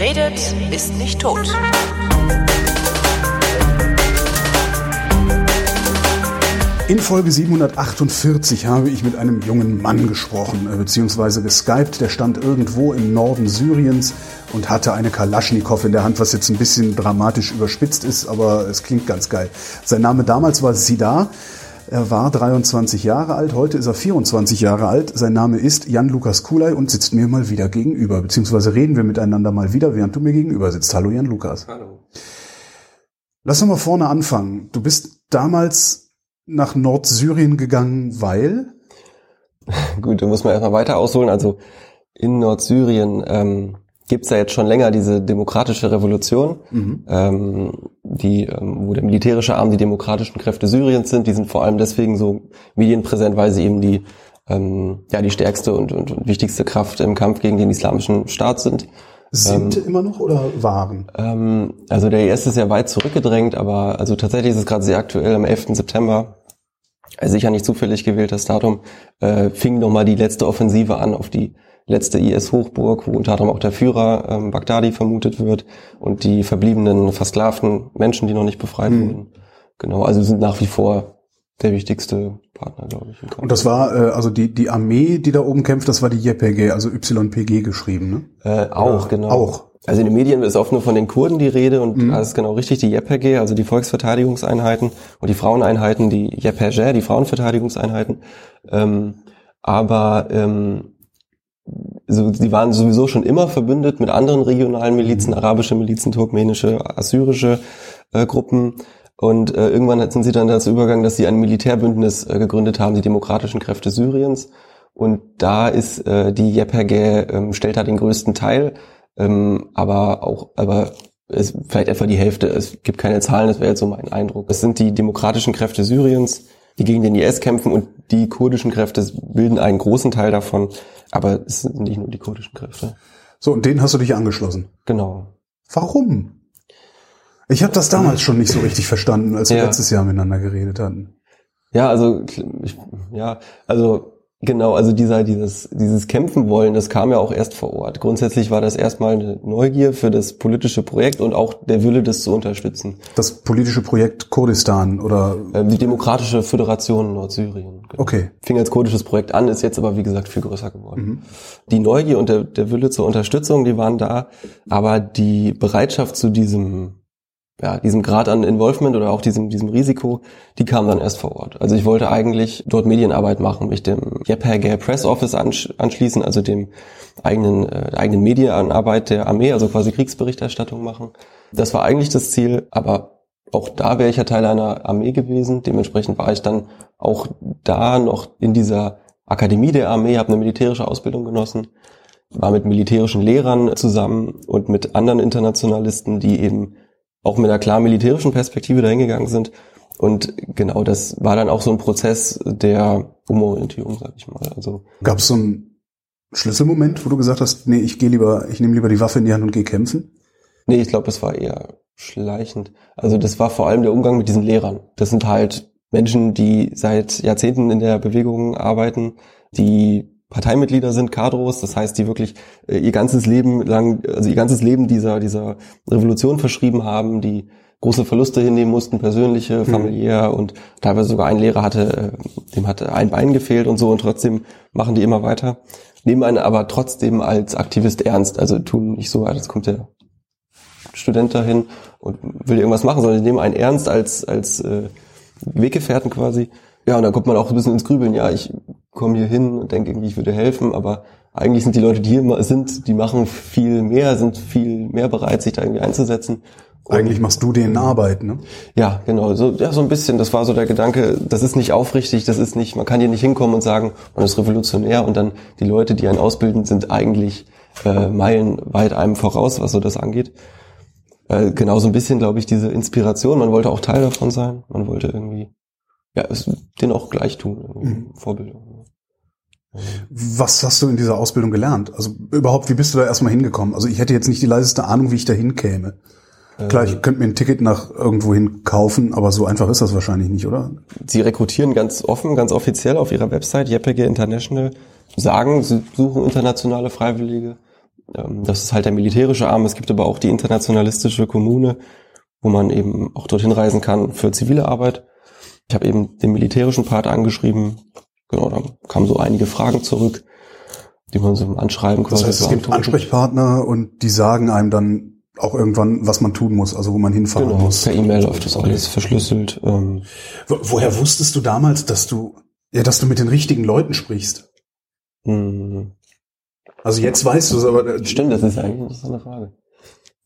Redet, ist nicht tot. In Folge 748 habe ich mit einem jungen Mann gesprochen, äh, beziehungsweise geskypt. Der stand irgendwo im Norden Syriens und hatte eine Kalaschnikow in der Hand, was jetzt ein bisschen dramatisch überspitzt ist, aber es klingt ganz geil. Sein Name damals war Sida. Er war 23 Jahre alt, heute ist er 24 Jahre alt. Sein Name ist Jan-Lukas Kulay und sitzt mir mal wieder gegenüber, beziehungsweise reden wir miteinander mal wieder, während du mir gegenüber sitzt. Hallo Jan-Lukas. Hallo. Lass uns mal vorne anfangen. Du bist damals nach Nordsyrien gegangen, weil? Gut, da muss man erstmal weiter ausholen. Also in Nordsyrien ähm, gibt es ja jetzt schon länger diese demokratische Revolution, mhm. ähm, die, ähm, wo der militärische Arm die demokratischen Kräfte Syriens sind. Die sind vor allem deswegen so medienpräsent, weil sie eben die ähm, ja die stärkste und, und, und wichtigste Kraft im Kampf gegen den islamischen Staat sind. Sind ähm, immer noch oder waren? Ähm, also der IS ist ja weit zurückgedrängt, aber also tatsächlich ist es gerade sehr aktuell. Am 11. September sicher nicht zufällig gewähltes Datum, äh, fing nochmal die letzte Offensive an auf die letzte IS-Hochburg, wo unter anderem auch der Führer ähm, Baghdadi vermutet wird und die verbliebenen versklavten Menschen, die noch nicht befreit mhm. wurden. Genau, also sind nach wie vor der wichtigste Partner, glaube ich. Und das war äh, also die die Armee, die da oben kämpft, das war die YPG, also YPG geschrieben, ne? Äh, auch, Oder? genau. Auch. Also in den Medien ist oft nur von den Kurden die Rede und mhm. das ist genau richtig, die YPG, also die Volksverteidigungseinheiten und die Fraueneinheiten, die YPG, die Frauenverteidigungseinheiten. Ähm, aber ähm, so, die waren sowieso schon immer verbündet mit anderen regionalen Milizen, arabische Milizen, turkmenische, assyrische äh, Gruppen. Und äh, irgendwann sind sie dann dazu übergegangen, dass sie ein Militärbündnis äh, gegründet haben, die demokratischen Kräfte Syriens. Und da ist äh, die YPG, äh, stellt da den größten Teil ähm, aber auch, aber es vielleicht etwa die Hälfte. Es gibt keine Zahlen, das wäre jetzt so mein Eindruck. Es sind die demokratischen Kräfte Syriens, die gegen den IS kämpfen und die kurdischen Kräfte bilden einen großen Teil davon, aber es sind nicht nur die kurdischen Kräfte. So, und denen hast du dich angeschlossen? Genau. Warum? Ich habe das damals schon nicht so richtig verstanden, als wir ja. letztes Jahr miteinander geredet hatten. Ja, also ich, ja, also Genau, also dieser, dieses, dieses Kämpfen wollen, das kam ja auch erst vor Ort. Grundsätzlich war das erstmal eine Neugier für das politische Projekt und auch der Wille, das zu unterstützen. Das politische Projekt Kurdistan oder? Ähm, die Demokratische Föderation Nordsyrien. Genau. Okay. Fing als kurdisches Projekt an, ist jetzt aber wie gesagt viel größer geworden. Mhm. Die Neugier und der, der Wille zur Unterstützung, die waren da, aber die Bereitschaft zu diesem ja, diesem Grad an Involvement oder auch diesem, diesem Risiko, die kam dann erst vor Ort. Also ich wollte eigentlich dort Medienarbeit machen, mich dem JPEG Press Office anschließen, also dem eigenen, äh, eigenen Medienarbeit der Armee, also quasi Kriegsberichterstattung machen. Das war eigentlich das Ziel, aber auch da wäre ich ja Teil einer Armee gewesen. Dementsprechend war ich dann auch da noch in dieser Akademie der Armee, habe eine militärische Ausbildung genossen, war mit militärischen Lehrern zusammen und mit anderen Internationalisten, die eben auch mit einer klar militärischen Perspektive dahingegangen sind. Und genau das war dann auch so ein Prozess der Umorientierung, sag ich mal. Also gab es so einen Schlüsselmoment, wo du gesagt hast, nee, ich gehe lieber, ich nehme lieber die Waffe in die Hand und gehe kämpfen? Nee, ich glaube, es war eher schleichend. Also das war vor allem der Umgang mit diesen Lehrern. Das sind halt Menschen, die seit Jahrzehnten in der Bewegung arbeiten, die Parteimitglieder sind, Kadros, das heißt, die wirklich äh, ihr ganzes Leben lang, also ihr ganzes Leben dieser, dieser Revolution verschrieben haben, die große Verluste hinnehmen mussten, persönliche, mhm. familiär und teilweise sogar ein Lehrer hatte, äh, dem hatte ein Bein gefehlt und so. Und trotzdem machen die immer weiter, nehmen einen aber trotzdem als Aktivist ernst, also tun nicht so, als kommt der Student dahin und will irgendwas machen, sondern die nehmen einen ernst als, als äh, Weggefährten quasi ja, und dann kommt man auch ein bisschen ins Grübeln. Ja, ich komme hier hin und denke irgendwie, ich würde helfen, aber eigentlich sind die Leute, die hier sind, die machen viel mehr, sind viel mehr bereit, sich da irgendwie einzusetzen. Und eigentlich machst du denen Arbeit, ne? Ja, genau. So, ja, so ein bisschen. Das war so der Gedanke. Das ist nicht aufrichtig. Das ist nicht. Man kann hier nicht hinkommen und sagen, man ist revolutionär und dann die Leute, die einen ausbilden, sind eigentlich äh, meilenweit einem voraus, was so das angeht. Äh, genau so ein bisschen, glaube ich, diese Inspiration. Man wollte auch Teil davon sein. Man wollte irgendwie ja, es den auch gleich tun, mhm. Vorbildung. Was hast du in dieser Ausbildung gelernt? Also überhaupt, wie bist du da erstmal hingekommen? Also ich hätte jetzt nicht die leiseste Ahnung, wie ich da hinkäme. Klar, ich könnte mir ein Ticket nach irgendwo hin kaufen, aber so einfach ist das wahrscheinlich nicht, oder? Sie rekrutieren ganz offen, ganz offiziell auf ihrer Website, JPG International, sagen, sie suchen internationale Freiwillige Ähm, das ist halt der militärische Arm. Es gibt aber auch die internationalistische Kommune, wo man eben auch dorthin reisen kann für zivile Arbeit. Ich habe eben den militärischen Part angeschrieben. Genau, dann kamen so einige Fragen zurück, die man so im Anschreiben quasi Das heißt, es gibt Ansprechpartner und die sagen einem dann auch irgendwann, was man tun muss, also wo man hinfahren genau, muss. Per E-Mail läuft das alles verschlüsselt. Ähm. Woher wusstest du damals, dass du, ja, dass du mit den richtigen Leuten sprichst? Hm. Also jetzt weißt du es, aber. Äh, Stimmt, das ist eigentlich eine Frage.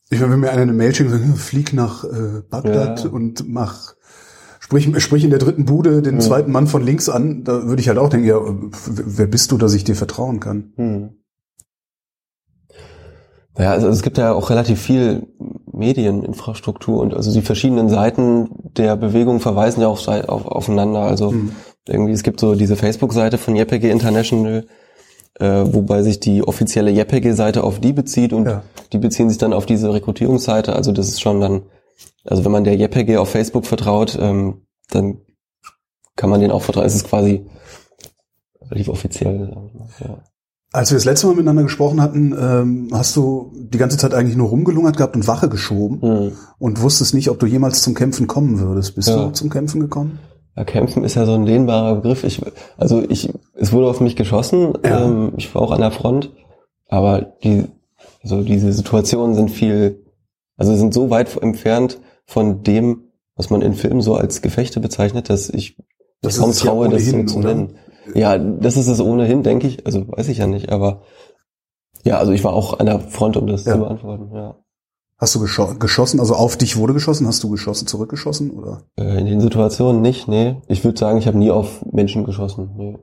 Ich meine, wenn mir einer eine Mail schickt, sagt, flieg nach äh, Bagdad ja. und mach, sprich, sprich in der dritten Bude den ja. zweiten Mann von links an, da würde ich halt auch denken, ja, wer bist du, dass ich dir vertrauen kann? Hm. Ja, also es gibt ja auch relativ viel Medieninfrastruktur und also die verschiedenen Seiten der Bewegung verweisen ja auf, auf, aufeinander. Also hm. irgendwie, es gibt so diese Facebook-Seite von JPG International, äh, wobei sich die offizielle JPG-Seite auf die bezieht und ja. die beziehen sich dann auf diese Rekrutierungsseite. Also das ist schon dann, also wenn man der JPG auf Facebook vertraut, ähm, dann kann man den auch vertrauen. Es ist quasi relativ offiziell. Ja. Als wir das letzte Mal miteinander gesprochen hatten, ähm, hast du die ganze Zeit eigentlich nur rumgelungert gehabt und Wache geschoben mhm. und wusstest nicht, ob du jemals zum Kämpfen kommen würdest. Bist ja. du zum Kämpfen gekommen? Ja, kämpfen ist ja so ein dehnbarer Begriff. Ich, also ich, es wurde auf mich geschossen. Ja. Ähm, ich war auch an der Front, aber die, also diese Situationen sind viel, also sind so weit entfernt von dem, was man in Filmen so als Gefechte bezeichnet, dass ich das kaum traue, ja das so zu nennen. Ja, das ist es ohnehin, denke ich. Also weiß ich ja nicht, aber ja, also ich war auch an der Front, um das ja. zu beantworten. Ja. Hast du geschossen? Also auf dich wurde geschossen? Hast du geschossen, zurückgeschossen oder? Äh, in den Situationen nicht, nee. Ich würde sagen, ich habe nie auf Menschen geschossen. Nee.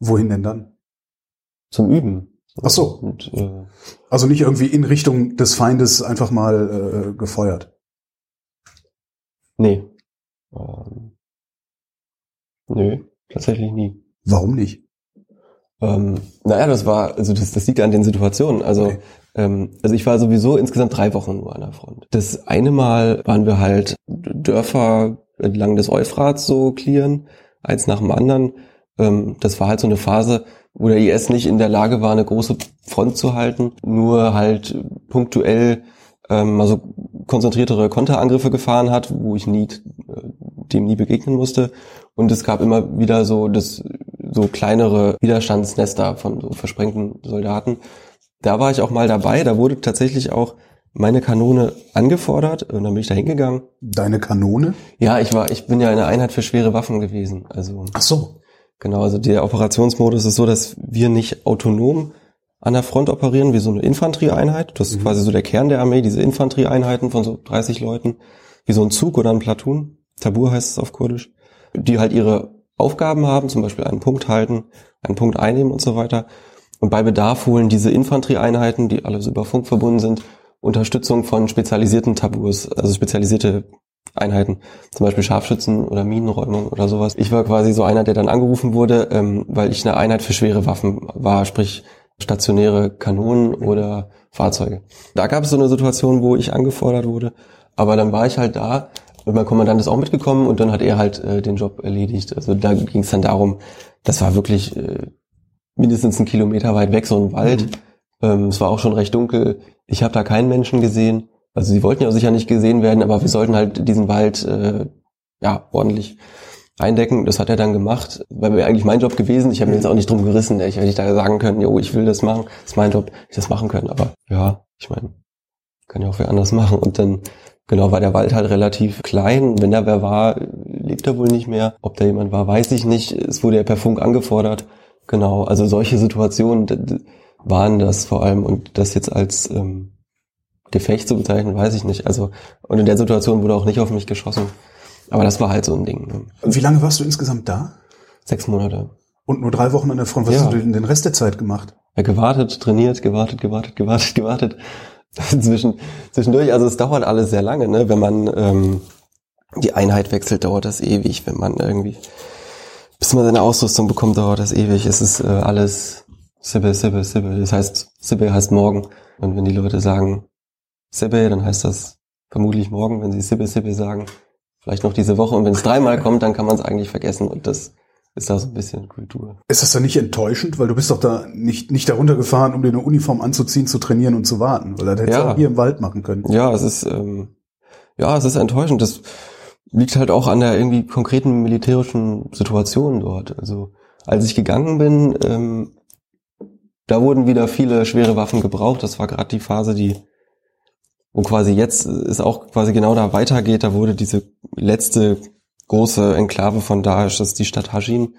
Wohin denn dann? Zum Üben. Ach so. Und, äh, also nicht irgendwie in Richtung des Feindes einfach mal äh, gefeuert. Nee. Ähm, nö, tatsächlich nie. Warum nicht? Ähm, naja, das war, also das, das liegt an den Situationen. Also okay. Ähm, also ich war sowieso insgesamt drei Wochen nur an der Front. Das eine Mal waren wir halt Dörfer entlang des Euphrats so clearen, eins nach dem anderen. Ähm, das war halt so eine Phase, wo der IS nicht in der Lage war, eine große Front zu halten, nur halt punktuell ähm, also konzentriertere Konterangriffe gefahren hat, wo ich nie äh, dem nie begegnen musste. Und es gab immer wieder so das so kleinere Widerstandsnester von so versprengten Soldaten, da war ich auch mal dabei. Da wurde tatsächlich auch meine Kanone angefordert und dann bin ich da hingegangen. Deine Kanone? Ja, ich war, ich bin ja eine Einheit für schwere Waffen gewesen. Also ach so. Genau, also der Operationsmodus ist so, dass wir nicht autonom an der Front operieren, wie so eine Infanterieeinheit. Das ist mhm. quasi so der Kern der Armee, diese Infanterieeinheiten von so 30 Leuten, wie so ein Zug oder ein Platoon. Tabur heißt es auf Kurdisch. Die halt ihre Aufgaben haben, zum Beispiel einen Punkt halten, einen Punkt einnehmen und so weiter. Und bei Bedarf holen diese Infanterieeinheiten, die alle so über Funk verbunden sind, Unterstützung von spezialisierten Tabus, also spezialisierte Einheiten, zum Beispiel Scharfschützen oder Minenräumung oder sowas. Ich war quasi so einer, der dann angerufen wurde, ähm, weil ich eine Einheit für schwere Waffen war, sprich stationäre Kanonen oder Fahrzeuge. Da gab es so eine Situation, wo ich angefordert wurde, aber dann war ich halt da und mein Kommandant ist auch mitgekommen und dann hat er halt äh, den Job erledigt. Also da ging es dann darum, das war wirklich äh, mindestens einen Kilometer weit weg, so ein Wald. Mhm. Ähm, es war auch schon recht dunkel. Ich habe da keinen Menschen gesehen. Also sie wollten ja sicher nicht gesehen werden, aber wir sollten halt diesen Wald äh, ja ordentlich eindecken. Das hat er dann gemacht. War mir eigentlich mein Job gewesen. Ich habe mir jetzt auch nicht drum gerissen. Ich hätte da sagen können, jo, ich will das machen. Das ist mein Job, ich das machen können. Aber ja, ich meine, kann ja auch wer anders machen. Und dann Genau, war der Wald halt relativ klein. Wenn da wer war, lebt er wohl nicht mehr. Ob da jemand war, weiß ich nicht. Es wurde ja per Funk angefordert. Genau, also solche Situationen waren das vor allem und das jetzt als ähm, Gefecht zu bezeichnen, weiß ich nicht. Also und in der Situation wurde auch nicht auf mich geschossen. Aber das war halt so ein Ding. Ne? Wie lange warst du insgesamt da? Sechs Monate. Und nur drei Wochen an der Front. Was ja. hast du denn den Rest der Zeit gemacht? Ja, gewartet, trainiert, gewartet, gewartet, gewartet, gewartet. Zwischen, zwischendurch, also es dauert alles sehr lange, ne? Wenn man ähm, die Einheit wechselt, dauert das ewig. Wenn man irgendwie bis man seine Ausrüstung bekommt, dauert das ewig. Es ist äh, alles Sibbe, Sibbe, Sibbe. Das heißt, Sibbe heißt morgen. Und wenn die Leute sagen Sibbe, dann heißt das vermutlich morgen. Wenn sie Sibbe, Sibbe sagen, vielleicht noch diese Woche. Und wenn es dreimal kommt, dann kann man es eigentlich vergessen. Und das ist da so ein bisschen Kultur. Ist das dann nicht enttäuschend, weil du bist doch da nicht, nicht darunter gefahren, um dir eine Uniform anzuziehen, zu trainieren und zu warten, weil das hättest du Ja. auch hier im Wald machen können. Ja, es ist, ähm, ja, es ist enttäuschend. Das liegt halt auch an der irgendwie konkreten militärischen Situation dort. Also als ich gegangen bin, ähm, da wurden wieder viele schwere Waffen gebraucht. Das war gerade die Phase, die wo quasi jetzt es auch quasi genau da weitergeht. Da wurde diese letzte große Enklave von Daesh, das ist die Stadt Hajin,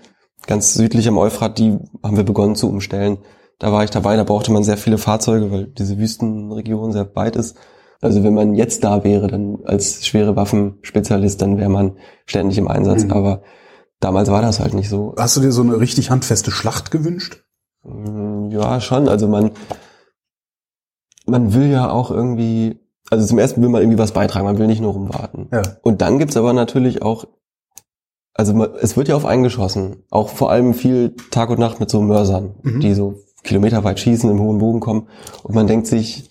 ganz südlich am Euphrat, die haben wir begonnen zu umstellen. Da war ich dabei, da brauchte man sehr viele Fahrzeuge, weil diese Wüstenregion sehr weit ist. Also wenn man jetzt da wäre, dann als schwere Waffenspezialist, dann wäre man ständig im Einsatz. Mhm. Aber damals war das halt nicht so. Hast du dir so eine richtig handfeste Schlacht gewünscht? Mm, Ja, schon. Also man, man will ja auch irgendwie, also zum ersten will man irgendwie was beitragen, man will nicht nur rumwarten. Ja. Und dann gibt's aber natürlich auch, also man, es wird ja auf eingeschossen. Auch vor allem viel Tag und Nacht mit so Mörsern, Mhm. die so kilometerweit schießen, im hohen Bogen kommen. Und man denkt sich,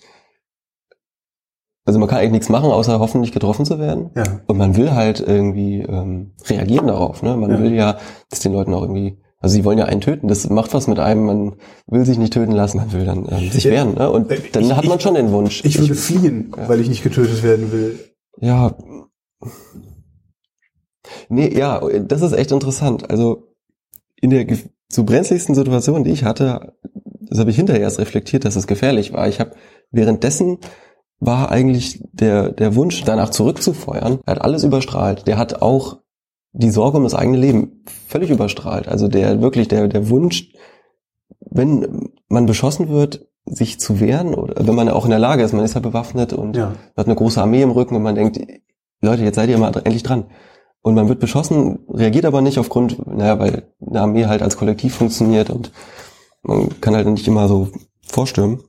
also man kann eigentlich nichts machen, außer hoffen, nicht getroffen zu werden. Ja. Und man will halt irgendwie ähm, reagieren darauf. Ne? Man Ja. will ja, dass den Leuten auch irgendwie, also sie wollen ja einen töten. Das macht was mit einem. Man will sich nicht töten lassen. Man will dann ähm, sich wehren. Ne? Und Ich- dann hat man ich- schon den Wunsch. Ich würde fliehen, ja. weil ich nicht getötet werden will. ja. Nee, ja, das ist echt interessant. Also in der zu brenzligsten Situation, die ich hatte, das habe ich hinterher erst reflektiert, dass es gefährlich war. Ich habe währenddessen war eigentlich der der Wunsch danach zurückzufeuern, er hat alles überstrahlt. Der hat auch die Sorge um das eigene Leben völlig überstrahlt. Also der wirklich der der Wunsch, wenn man beschossen wird, sich zu wehren oder wenn man auch in der Lage ist, man ist ja bewaffnet und Ja. hat eine große Armee im Rücken und man denkt, Leute, jetzt seid ihr mal endlich dran. Und man wird beschossen, reagiert aber nicht aufgrund, naja, weil eine Armee halt als Kollektiv funktioniert und man kann halt nicht immer so vorstürmen.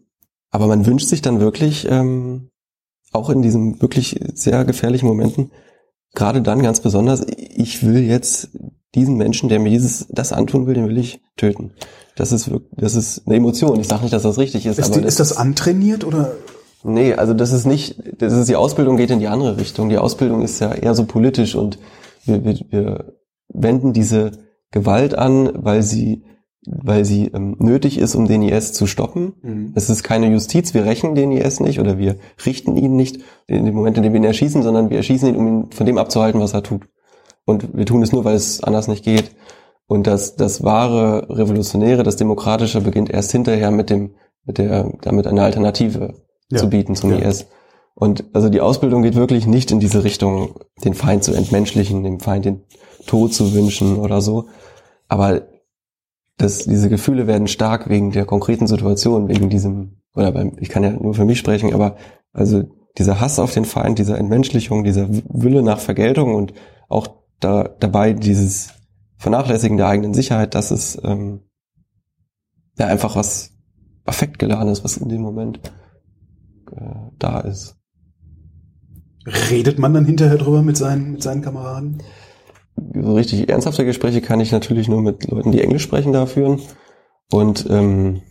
Aber man wünscht sich dann wirklich, ähm, auch in diesen wirklich sehr gefährlichen Momenten, gerade dann ganz besonders, ich will jetzt diesen Menschen, der mir dieses, das antun will, den will ich töten. Das ist wirklich, das ist eine Emotion. Ich sage nicht, dass das richtig ist, Ist, aber die, ist das antrainiert oder? Nee, also das ist nicht, das ist die Ausbildung geht in die andere Richtung. Die Ausbildung ist ja eher so politisch und wir, wir, wir wenden diese Gewalt an, weil sie, weil sie ähm, nötig ist, um den IS zu stoppen. Mhm. Es ist keine Justiz, wir rächen den IS nicht oder wir richten ihn nicht in dem Moment, in dem wir ihn erschießen, sondern wir erschießen ihn, um ihn von dem abzuhalten, was er tut. Und wir tun es nur, weil es anders nicht geht. Und das, das wahre Revolutionäre, das Demokratische beginnt erst hinterher mit dem, mit der, damit eine Alternative Ja. zu bieten zum Ja. IS. Und also die Ausbildung geht wirklich nicht in diese Richtung, den Feind zu entmenschlichen, dem Feind den Tod zu wünschen oder so. Aber das, diese Gefühle werden stark wegen der konkreten Situation, wegen diesem, oder beim, ich kann ja nur für mich sprechen, aber also dieser Hass auf den Feind, dieser Entmenschlichung, dieser Wille nach Vergeltung und auch da, dabei dieses Vernachlässigen der eigenen Sicherheit, das ist ähm, ja einfach was affektgeladenes, was in dem Moment äh, da ist. Redet man dann hinterher drüber mit seinen, mit seinen Kameraden? So richtig ernsthafte Gespräche kann ich natürlich nur mit Leuten, die Englisch sprechen, da führen. Und ähm,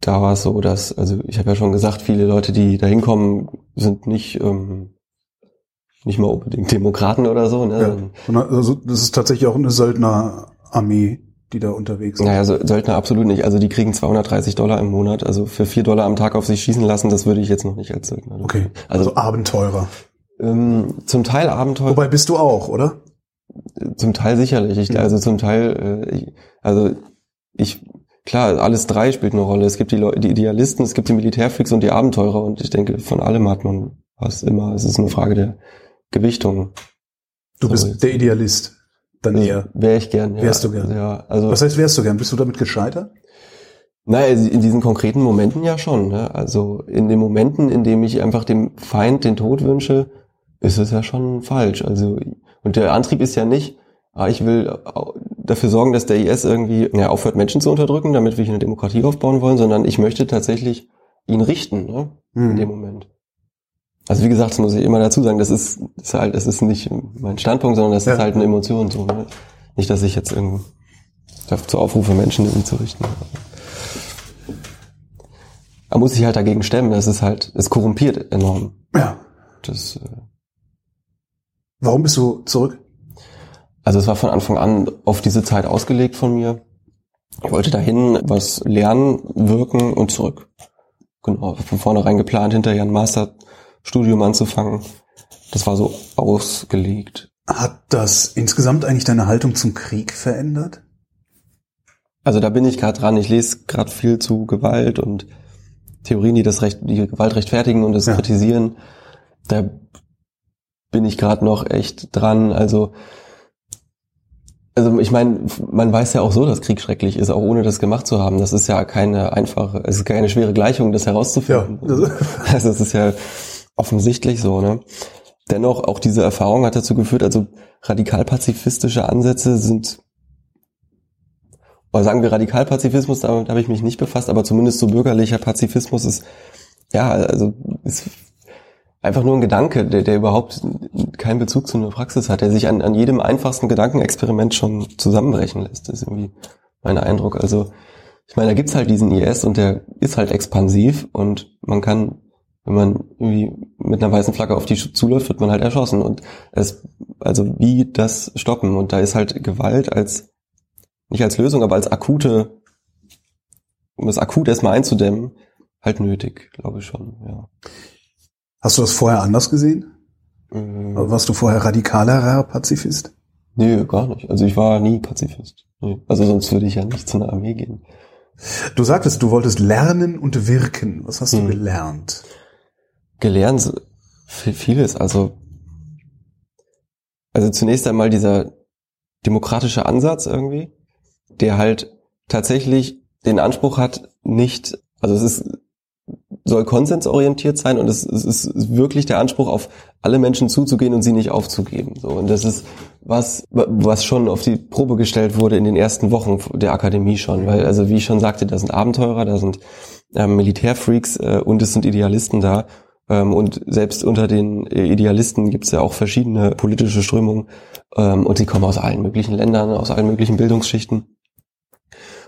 da war es so, dass, also ich habe ja schon gesagt, viele Leute, die da hinkommen, sind nicht, ähm, nicht mal unbedingt Demokraten oder so. Ne? Ja. Also, das ist tatsächlich auch eine Söldnerarmee, die da unterwegs ist. Naja, so, Söldner absolut nicht. Also die kriegen 230 Dollar im Monat. Also für 4 Dollar am Tag auf sich schießen lassen, das würde ich jetzt noch nicht als Söldner. Okay, also, Also, Abenteurer. Ähm, zum Teil Abenteuer. Wobei bist du auch, oder? Zum Teil sicherlich. Ich. Also zum Teil, äh, ich, also ich, klar, alles drei spielt eine Rolle. Es gibt die, Leute, die Idealisten, es gibt die Militärfreaks und die Abenteurer und ich denke, von allem hat man was immer. Es ist eine Frage der Gewichtung. Du So, bist jetzt- der Idealist. Dann eher. Wäre ich gern, ja. Wärst du gern? Ja, also, Was heißt, wärst du gern? Bist du damit gescheitert? naja, in diesen konkreten Momenten ja schon. Ne? Also in den Momenten, in dem ich einfach dem Feind den Tod wünsche, ist es ja schon falsch. Also und der Antrieb ist ja nicht, ah, ich will dafür sorgen, dass der IS irgendwie ja, aufhört, Menschen zu unterdrücken, damit wir hier eine Demokratie aufbauen wollen, sondern ich möchte tatsächlich ihn richten ne? in dem Hm. Moment. Also wie gesagt, das muss ich immer dazu sagen, das ist, das ist halt, das ist nicht mein Standpunkt, sondern das Ja. ist halt eine Emotion so. Ne? Nicht, dass ich jetzt irgendwie dazu aufrufe, Menschen irgendwie zu richten. Man muss sich halt dagegen stemmen, das ist halt, es korrumpiert enorm. Ja. Das, äh, Warum bist du zurück? Also es war von Anfang an auf diese Zeit ausgelegt von mir. Ich wollte dahin was lernen, wirken und zurück. Genau, von vornherein geplant, hinterher ein Masterstudium anzufangen. Das war so ausgelegt. Hat das insgesamt eigentlich deine Haltung zum Krieg verändert? Also da bin ich gerade dran. Ich lese gerade viel zu Gewalt und Theorien, die das Recht, die Gewalt rechtfertigen und das ja. kritisieren. Da bin ich gerade noch echt dran. Also also ich meine, man weiß ja auch so, dass Krieg schrecklich ist, auch ohne das gemacht zu haben. Das ist ja keine einfache, es ist keine schwere Gleichung, das herauszufinden. Ja. Also das ist ja offensichtlich so, ne? Dennoch, auch diese Erfahrung hat dazu geführt, also radikal-pazifistische Ansätze sind, oder sagen wir Radikalpazifismus, damit habe ich mich nicht befasst, aber zumindest so bürgerlicher Pazifismus ist, ja, also ist einfach nur ein Gedanke, der, der überhaupt keinen Bezug zu einer Praxis hat, der sich an, an jedem einfachsten Gedankenexperiment schon zusammenbrechen lässt. Ist irgendwie mein Eindruck. Also ich meine, da gibt's halt diesen IS und der ist halt expansiv und man kann, wenn man irgendwie mit einer weißen Flagge auf die zuläuft, wird man halt erschossen. Und es, also wie das stoppen? Und da ist halt Gewalt als, nicht als Lösung, aber als akute, um das akut erstmal einzudämmen, halt nötig, glaube ich schon, ja. Hast du das vorher anders gesehen? Mhm. Warst du vorher radikalerer Pazifist? Nee, gar nicht. Also ich war nie Pazifist. Nee. Also sonst würde ich ja nicht zu einer Armee gehen. Du sagtest, du wolltest lernen und wirken. Was hast du hm. gelernt? Gelernt vieles. Also, also zunächst einmal dieser demokratische Ansatz irgendwie, der halt tatsächlich den Anspruch hat, nicht, also es ist soll konsensorientiert sein und es, es ist wirklich der Anspruch, auf alle Menschen zuzugehen und sie nicht aufzugeben. So und das ist was, was schon auf die Probe gestellt wurde in den ersten Wochen der Akademie schon, weil also wie ich schon sagte, da sind Abenteurer, da sind ähm, Militärfreaks äh, und es sind Idealisten da ähm, und selbst unter den Idealisten gibt es ja auch verschiedene politische Strömungen ähm, und sie kommen aus allen möglichen Ländern, aus allen möglichen Bildungsschichten.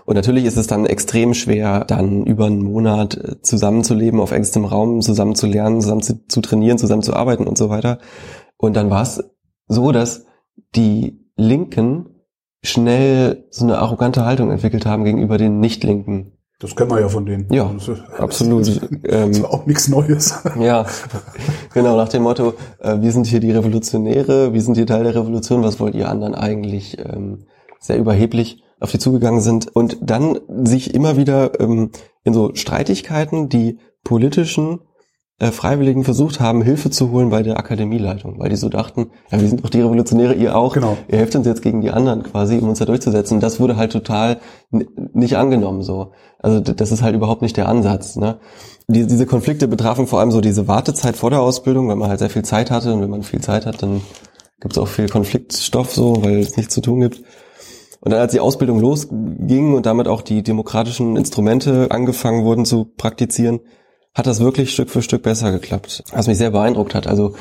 Und natürlich ist es dann extrem schwer, dann über einen Monat äh, zusammenzuleben, auf engstem Raum, zusammen zu lernen, zusammen zu, zu trainieren, zusammen zu arbeiten und so weiter. Und dann war es so, dass die Linken schnell so eine arrogante Haltung entwickelt haben gegenüber den Nicht-Linken. Das kennen wir ja von denen. Ja, absolut. Das ist, das ist auch nichts Neues. Ja, genau, nach dem Motto, äh, wir sind hier die Revolutionäre, wir sind hier Teil der Revolution, was wollt ihr anderen eigentlich? Ähm, sehr überheblich auf die zugegangen sind und dann sich immer wieder ähm, in so Streitigkeiten die politischen äh, Freiwilligen versucht haben, Hilfe zu holen bei der Akademieleitung, weil die so dachten, ja, wir sind doch die Revolutionäre, ihr auch, genau. ihr helft uns jetzt gegen die anderen quasi, um uns da durchzusetzen. Das wurde halt total nicht angenommen so. Also das ist halt überhaupt nicht der Ansatz. Ne? Die, diese Konflikte betrafen vor allem so diese Wartezeit vor der Ausbildung, wenn man halt sehr viel Zeit hatte und wenn man viel Zeit hat, dann gibt es auch viel Konfliktstoff so, weil es nichts zu tun gibt. Und dann als die Ausbildung losging und damit auch die demokratischen Instrumente angefangen wurden zu praktizieren, hat das wirklich Stück für Stück besser geklappt. Was mich sehr beeindruckt hat. Also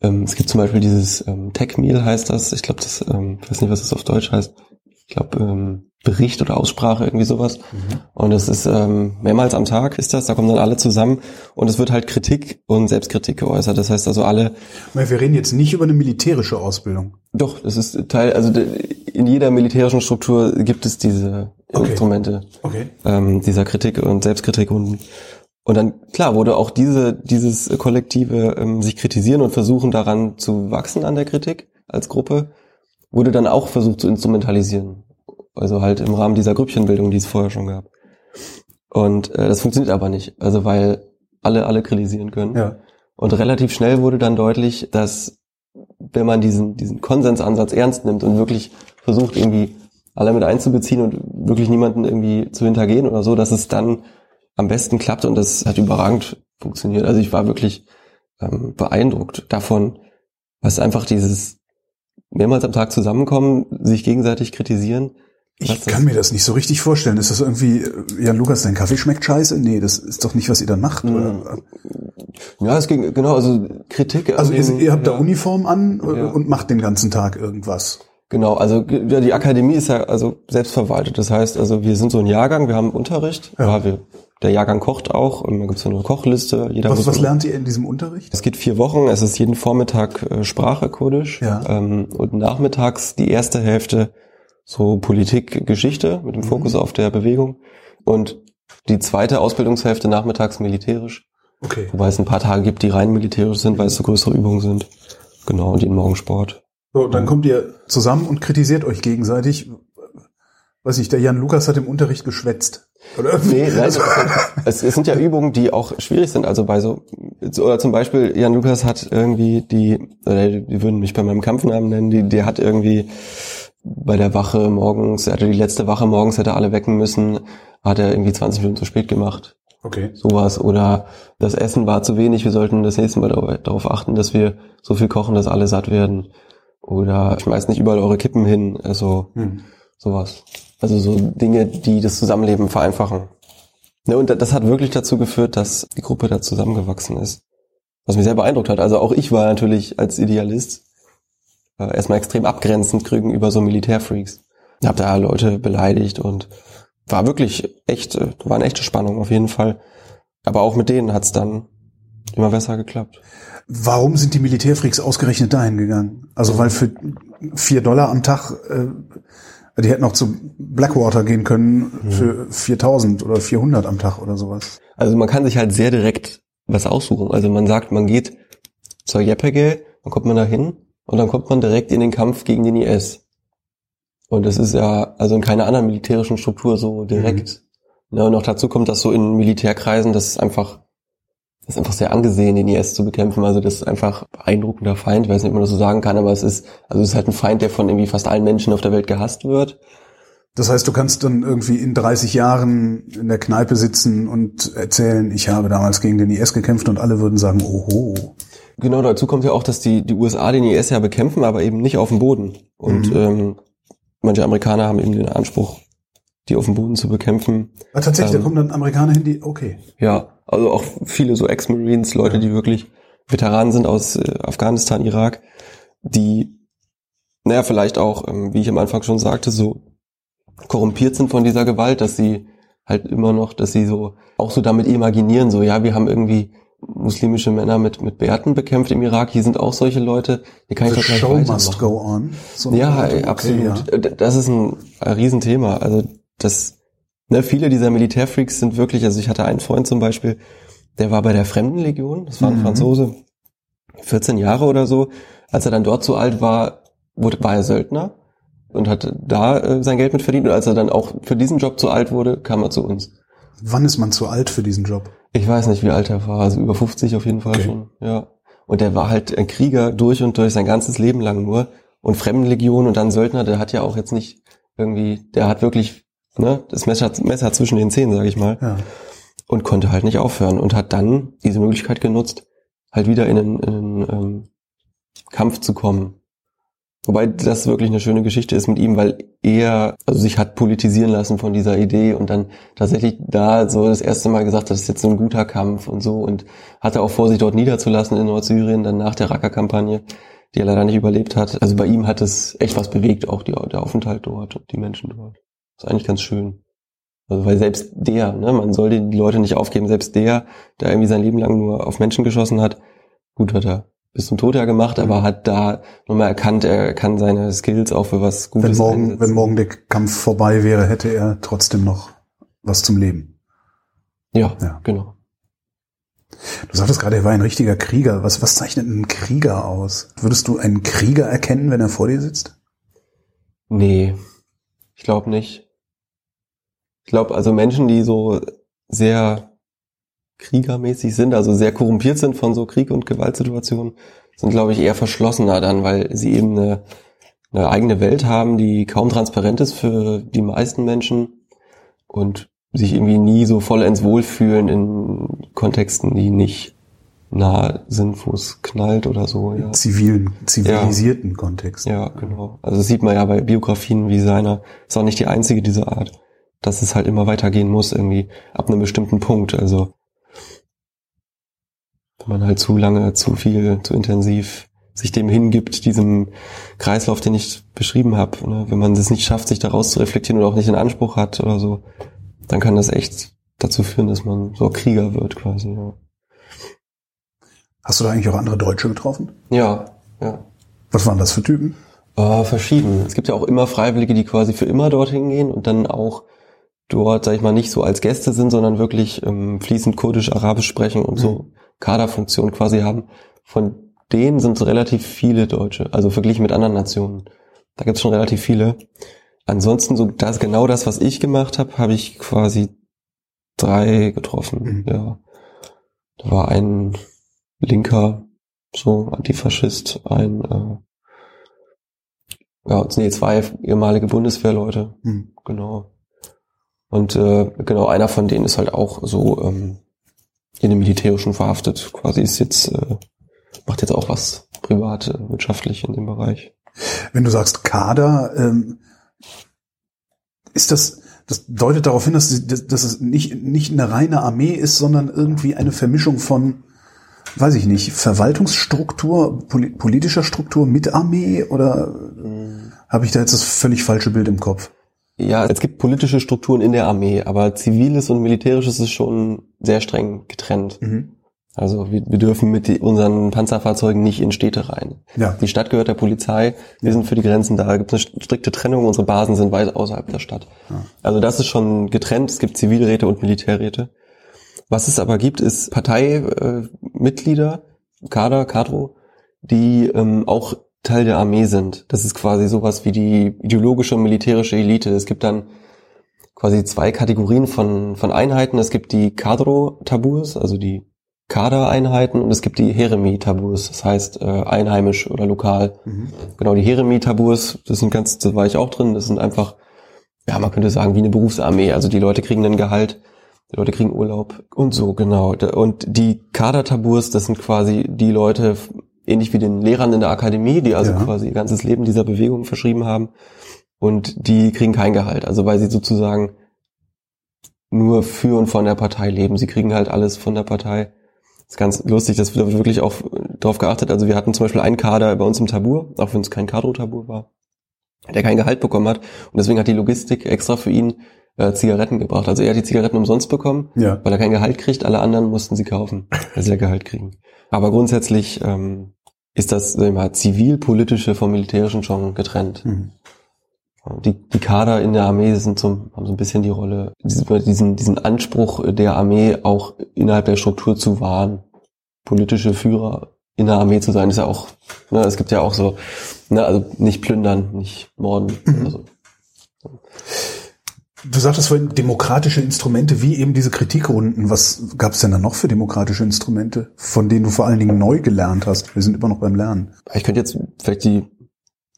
ähm, es gibt zum Beispiel dieses ähm, Tech Meal heißt das. Ich glaube, das, ähm, ich weiß nicht, was das auf Deutsch heißt. Ich glaube, ähm, Bericht oder Aussprache, irgendwie sowas. Mhm. Und es ist ähm, mehrmals am Tag ist das, da kommen dann alle zusammen und es wird halt Kritik und Selbstkritik geäußert. Das heißt also alle. Wir reden jetzt nicht über eine militärische Ausbildung. Doch, das ist Teil, also in jeder militärischen Struktur gibt es diese okay. Instrumente okay. Ähm, dieser Kritik und Selbstkritik und und dann klar wurde auch diese dieses kollektive ähm, sich kritisieren und versuchen daran zu wachsen an der Kritik als Gruppe wurde dann auch versucht zu instrumentalisieren also halt im Rahmen dieser Grüppchenbildung, die es vorher schon gab. Und äh, das funktioniert aber nicht. Also weil alle alle kritisieren können. Ja. Und relativ schnell wurde dann deutlich, dass wenn man diesen, diesen Konsensansatz ernst nimmt und wirklich versucht, irgendwie alle mit einzubeziehen und wirklich niemanden irgendwie zu hintergehen oder so, dass es dann am besten klappt und das hat überragend funktioniert. Also ich war wirklich ähm, beeindruckt davon, was einfach dieses mehrmals am Tag zusammenkommen, sich gegenseitig kritisieren ich kann mir das nicht so richtig vorstellen. Ist das irgendwie, ja, Lukas, dein Kaffee schmeckt scheiße? Nee, das ist doch nicht, was ihr dann macht, oder? Ja, es ging, genau, also Kritik. Also ihr, ihr habt ja. da Uniform an äh, ja. und macht den ganzen Tag irgendwas. Genau, also ja, die Akademie ist ja also selbstverwaltet. Das heißt, also wir sind so ein Jahrgang, wir haben Unterricht, ja. ja wir der Jahrgang kocht auch, und dann gibt es so eine Kochliste. Jeder Was, was lernt ihr in diesem Unterricht? es geht vier Wochen, es ist jeden Vormittag äh, Sprache Kurdisch Ja. ähm, und nachmittags die erste Hälfte so Politik, Geschichte mit dem Fokus auf der Bewegung und die zweite Ausbildungshälfte nachmittags militärisch, Okay. wobei es ein paar Tage gibt, die rein militärisch sind, weil es so größere Übungen sind. Genau, und jeden Morgen Sport. So, dann kommt ihr zusammen und kritisiert euch gegenseitig. Weiß nicht, der Jan Lukas hat im Unterricht geschwätzt. Oder? Nee, nein, ist, es, es sind ja Übungen, die auch schwierig sind. Also bei so, oder zum Beispiel, Jan Lukas hat irgendwie die, oder die würden mich bei meinem Kampfnamen nennen, die, der hat irgendwie bei der Wache morgens, er hatte die letzte Wache morgens, hätte alle wecken müssen, hat er irgendwie 20 Minuten zu spät gemacht. Okay. Sowas. Oder das Essen war zu wenig, wir sollten das nächste Mal darauf- achten, dass wir so viel kochen, dass alle satt werden. Oder schmeißt nicht überall eure Kippen hin. Also Hm. sowas. Also so Dinge, die das Zusammenleben vereinfachen. Ne, und das hat wirklich dazu geführt, dass die Gruppe da zusammengewachsen ist. Was mich sehr beeindruckt hat. Also auch ich war natürlich als Idealist äh, erstmal extrem abgrenzend gegenüber so Militärfreaks. Ich habe da Leute beleidigt und war wirklich echt, äh, war eine echte Spannung auf jeden Fall. Aber auch mit denen hat's dann immer besser geklappt. Warum sind die Militärfreaks ausgerechnet dahin gegangen? Also weil für vier Dollar am Tag, äh, die hätten auch zu Blackwater gehen können für 4000 oder 400 am Tag oder sowas. Also man kann sich halt sehr direkt was aussuchen. Also man sagt, man geht zur JPG, dann kommt man da hin und dann kommt man direkt in den Kampf gegen den IS. Und das ist ja also in keiner anderen militärischen Struktur so direkt. Ja, und noch dazu kommt, dass so in Militärkreisen, das ist einfach, das ist einfach sehr angesehen, den IS zu bekämpfen. Also das ist einfach ein beeindruckender Feind. Ich weiß nicht, ob man das so sagen kann, aber es ist, also es ist halt ein Feind, der von irgendwie fast allen Menschen auf der Welt gehasst wird. Das heißt, du kannst dann irgendwie in 30 Jahren in der Kneipe sitzen und erzählen, ich habe damals gegen den IS gekämpft und alle würden sagen, oho. Genau, dazu kommt ja auch, dass die, die USA den IS ja bekämpfen, aber eben nicht auf dem Boden. Und ähm, manche Amerikaner haben eben den Anspruch, die auf dem Boden zu bekämpfen. Aber tatsächlich, da Ähm. kommen dann Amerikaner hin, die, okay. Ja, also auch viele so Ex-Marines, Leute, die wirklich Veteranen sind aus äh, Afghanistan, Irak, die, naja, vielleicht auch, ähm, wie ich am Anfang schon sagte, so korrumpiert sind von dieser Gewalt, dass sie halt immer noch, dass sie so auch so damit imaginieren, so ja, wir haben irgendwie muslimische Männer mit mit Bärten bekämpft im Irak, hier sind auch solche Leute, hier kann ich The doch gleich show must go on. So Ja, okay, absolut. ja. Äh, Das ist ein, ein Riesenthema. Also das, ne, viele dieser Militärfreaks sind wirklich, also ich hatte einen Freund zum Beispiel, der war bei der Fremdenlegion, das war ein Mhm. Franzose, 14 Jahre oder so. Als er dann dort so alt war, wurde, war er Söldner und hat da äh, sein Geld mit verdient. Und als er dann auch für diesen Job zu alt wurde, kam er zu uns. Wann ist man zu alt für diesen Job? Ich weiß nicht, wie alt er war, also über 50 auf jeden Fall Okay. schon, ja. Und der war halt ein Krieger durch und durch sein ganzes Leben lang nur. Und Fremdenlegion und dann Söldner, der hat ja auch jetzt nicht irgendwie, der hat wirklich ne, das Messer, Messer zwischen den Zähnen, sage ich mal, Ja. und konnte halt nicht aufhören und hat dann diese Möglichkeit genutzt, halt wieder in einen, in einen ähm, Kampf zu kommen. Wobei das wirklich eine schöne Geschichte ist mit ihm, weil er also sich hat politisieren lassen von dieser Idee und dann tatsächlich da so das erste Mal gesagt hat, das ist jetzt so ein guter Kampf und so und hatte auch vor, sich dort niederzulassen in Nordsyrien, dann nach der Raqqa-Kampagne, die er leider nicht überlebt hat. Also bei ihm hat es echt was bewegt, auch die, der Aufenthalt dort und die Menschen dort. Das ist eigentlich ganz schön. Also weil selbst der, ne, man soll die Leute nicht aufgeben, selbst der, der irgendwie sein Leben lang nur auf Menschen geschossen hat, gut hat er bis zum Tod ja gemacht, aber hat da nochmal erkannt, er kann seine Skills auch für was Gutes Wenn morgen, einsetzen. wenn morgen der Kampf vorbei wäre, hätte er trotzdem noch was zum Leben. ja, Ja. genau. Du sagtest gerade, er war ein richtiger Krieger. Was, was zeichnet einen Krieger aus? Würdest du einen Krieger erkennen, wenn er vor dir sitzt? Nee, ich glaube nicht. Ich glaube, also Menschen, die so sehr kriegermäßig sind, also sehr korrumpiert sind von so Krieg- und Gewaltsituationen, sind, glaube ich, eher verschlossener dann, weil sie eben eine, eine eigene Welt haben, die kaum transparent ist für die meisten Menschen und sich irgendwie nie so vollends wohlfühlen in Kontexten, die nicht nah sind, wo es knallt oder so. Ja. Zivilen, zivilisierten Kontext. Ja, genau. Also das sieht man ja bei Biografien wie seiner. Ist auch nicht die einzige dieser Art, dass es halt immer weitergehen muss, irgendwie ab einem bestimmten Punkt. Also man halt zu lange, zu viel, zu intensiv sich dem hingibt, diesem Kreislauf, den ich beschrieben habe. Ne? Wenn man es nicht schafft, sich daraus zu reflektieren oder auch nicht den Anspruch hat oder so, dann kann das echt dazu führen, dass man so Krieger wird quasi. Ja, Hast du da eigentlich auch andere Deutsche getroffen? ja. ja. Was waren das für Typen? Äh, verschieden. Es gibt ja auch immer Freiwillige, die quasi für immer dorthin gehen und dann auch dort, sag ich mal, nicht so als Gäste sind, sondern wirklich ähm, fließend Kurdisch, Arabisch sprechen und so Kaderfunktion quasi haben. Von denen sind relativ viele Deutsche, also verglichen mit anderen Nationen. Da gibt es schon relativ viele. Ansonsten, so das genau das, was ich gemacht habe, habe ich quasi drei getroffen. Mhm. Ja. Da war ein linker, so Antifaschist, ein äh, ja, nee, zwei ehemalige Bundeswehrleute, Hm. genau. Und äh, genau, einer von denen ist halt auch so ähm, in dem Militärischen verhaftet. Quasi ist jetzt, äh, macht jetzt auch was privat, äh, wirtschaftlich in dem Bereich. Wenn du sagst Kader, ähm, ist das, das deutet darauf hin, dass, sie- dass, dass es nicht, nicht eine reine Armee ist, sondern irgendwie eine Vermischung von, weiß ich nicht, Verwaltungsstruktur, poli politischer Struktur mit Armee oder habe ich da jetzt das völlig falsche Bild im Kopf? Ja, es gibt politische Strukturen in der Armee, aber ziviles und militärisches ist schon sehr streng getrennt. Mhm. Also wir, wir dürfen mit die, unseren Panzerfahrzeugen nicht in Städte rein. Ja. Die Stadt gehört der Polizei, wir sind für die Grenzen da, da gibt es eine strikte Trennung, unsere Basen sind weit außerhalb der Stadt. Also das ist schon getrennt, es gibt Zivilräte und Militärräte. Was es aber gibt, ist Parteimitglieder, Mitglieder, Kader, Kadro, die ähm, auch Teil der Armee sind. Das ist quasi sowas wie die ideologische und militärische Elite. Es gibt dann quasi zwei Kategorien von, von Einheiten. Es gibt die Kadro-Tabus, also die Kadereinheiten und es gibt die Heremi-Tabus, das heißt äh, einheimisch oder lokal. Genau, die Heremi-Tabus, das sind ganz, da war ich auch drin, das sind einfach, ja, man könnte sagen, wie eine Berufsarmee. Also die Leute kriegen ein Gehalt, die Leute kriegen Urlaub und so, genau. Und die Kader-Tabus, das sind quasi die Leute, ähnlich wie den Lehrern in der Akademie, die also Ja. quasi ihr ganzes Leben dieser Bewegung verschrieben haben. Und die kriegen kein Gehalt, also weil sie sozusagen nur für und von der Partei leben. Sie kriegen halt alles von der Partei. Das ist ganz lustig, das wird wirklich auch darauf geachtet. Also wir hatten zum Beispiel einen Kader bei uns im Tabur, auch wenn es kein Kadro-Tabur war, der kein Gehalt bekommen hat. Und deswegen hat die Logistik extra für ihn äh, Zigaretten gebracht. Also er hat die Zigaretten umsonst bekommen, Ja. weil er kein Gehalt kriegt. Alle anderen mussten sie kaufen, weil sie ja Gehalt kriegen. Aber grundsätzlich ähm, ist das mal, zivilpolitische vom militärischen schon getrennt. Mhm. Die, die Kader in der Armee sind so, haben so ein bisschen die Rolle, diesen, diesen Anspruch der Armee auch innerhalb der Struktur zu wahren. Politische Führer in der Armee zu sein, ist ja auch, ne, es gibt ja auch so, ne, also nicht plündern, nicht morden. Also, Du sagtest vorhin demokratische Instrumente, wie eben diese Kritikrunden. Was gab es denn da noch für demokratische Instrumente, von denen du vor allen Dingen neu gelernt hast? Wir sind immer noch beim Lernen. ich könnte jetzt vielleicht die,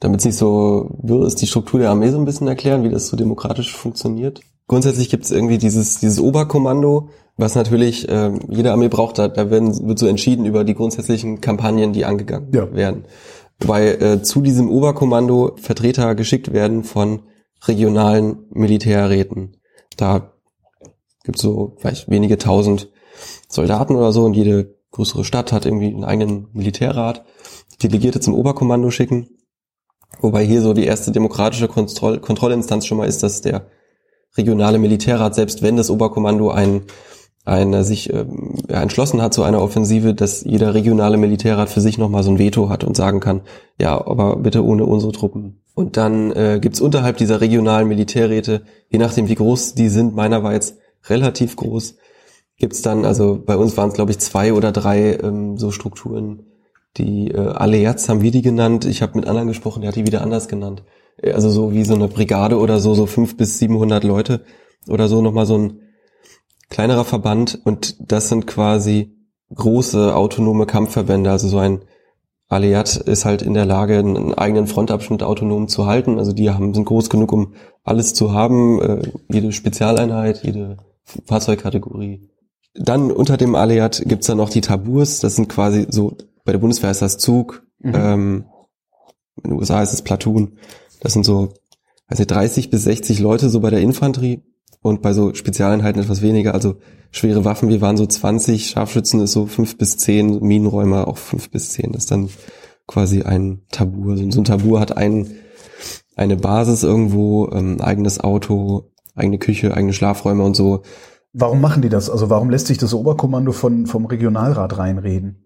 damit es nicht so wirr ist, die Struktur der Armee so ein bisschen erklären, wie das so demokratisch funktioniert. Grundsätzlich gibt es irgendwie dieses, dieses Oberkommando, was natürlich ähm, jede Armee braucht. Da, da werden, wird so entschieden über die grundsätzlichen Kampagnen, die angegangen Ja. werden. Wobei äh, zu diesem Oberkommando Vertreter geschickt werden von regionalen Militärräten. Da gibt es so vielleicht wenige tausend Soldaten oder so und jede größere Stadt hat irgendwie einen eigenen Militärrat. Delegierte zum Oberkommando schicken. Wobei hier so die erste demokratische Kontroll Kontrollinstanz schon mal ist, dass der regionale Militärrat, selbst wenn das Oberkommando ein, ein, sich ähm, ja, entschlossen hat zu einer Offensive, dass jeder regionale Militärrat für sich nochmal so ein Veto hat und sagen kann, ja, aber bitte ohne unsere Truppen. Und dann äh, gibt's unterhalb dieser regionalen Militärräte, je nachdem wie groß die sind, meiner war jetzt relativ groß, gibt's dann, also bei uns waren es glaube ich zwei oder drei ähm, so Strukturen, die äh, Allianz haben wir die genannt. Ich habe mit anderen gesprochen, der hat die wieder anders genannt. Äh, Also so wie so eine Brigade oder so, so fünf bis 700 Leute oder so, nochmal so ein kleinerer Verband. Und das sind quasi große autonome Kampfverbände. Also so ein Alliat ist halt in der Lage, einen eigenen Frontabschnitt autonom zu halten. Also die haben, sind groß genug, um alles zu haben, äh, jede Spezialeinheit, jede Fahrzeugkategorie. Dann unter dem Alliat gibt's dann noch die Taburs, das sind quasi so, bei der Bundeswehr ist das Zug, ähm, in den USA ist es Platoon, das sind so, weiß nicht, 30 bis 60 Leute so bei der Infanterie und bei so Spezialeinheiten etwas weniger, also schwere Waffen, wir waren so 20, Scharfschützen ist so 5 bis 10, Minenräumer auch 5 bis 10, das ist dann quasi ein Tabur. So so ein Tabur hat ein, eine Basis irgendwo, ähm, eigenes Auto, eigene Küche, eigene Schlafräume und so. Warum machen die das? Also warum lässt sich das Oberkommando von, vom Regionalrat reinreden?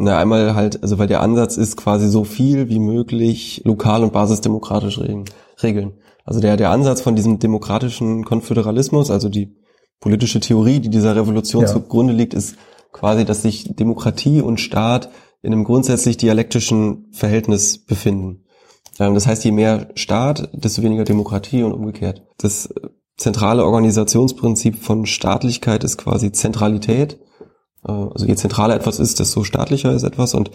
Na, einmal halt, also weil der Ansatz ist quasi so viel wie möglich lokal und basisdemokratisch regeln. Also der, der Ansatz von diesem demokratischen Konföderalismus, also die politische Theorie, die dieser Revolution ja. zugrunde liegt, ist quasi, dass sich Demokratie und Staat in einem grundsätzlich dialektischen Verhältnis befinden. Ähm, das heißt, je mehr Staat, desto weniger Demokratie und umgekehrt. Das zentrale Organisationsprinzip von Staatlichkeit ist quasi Zentralität. Äh, also je zentraler etwas ist, desto staatlicher ist etwas. Und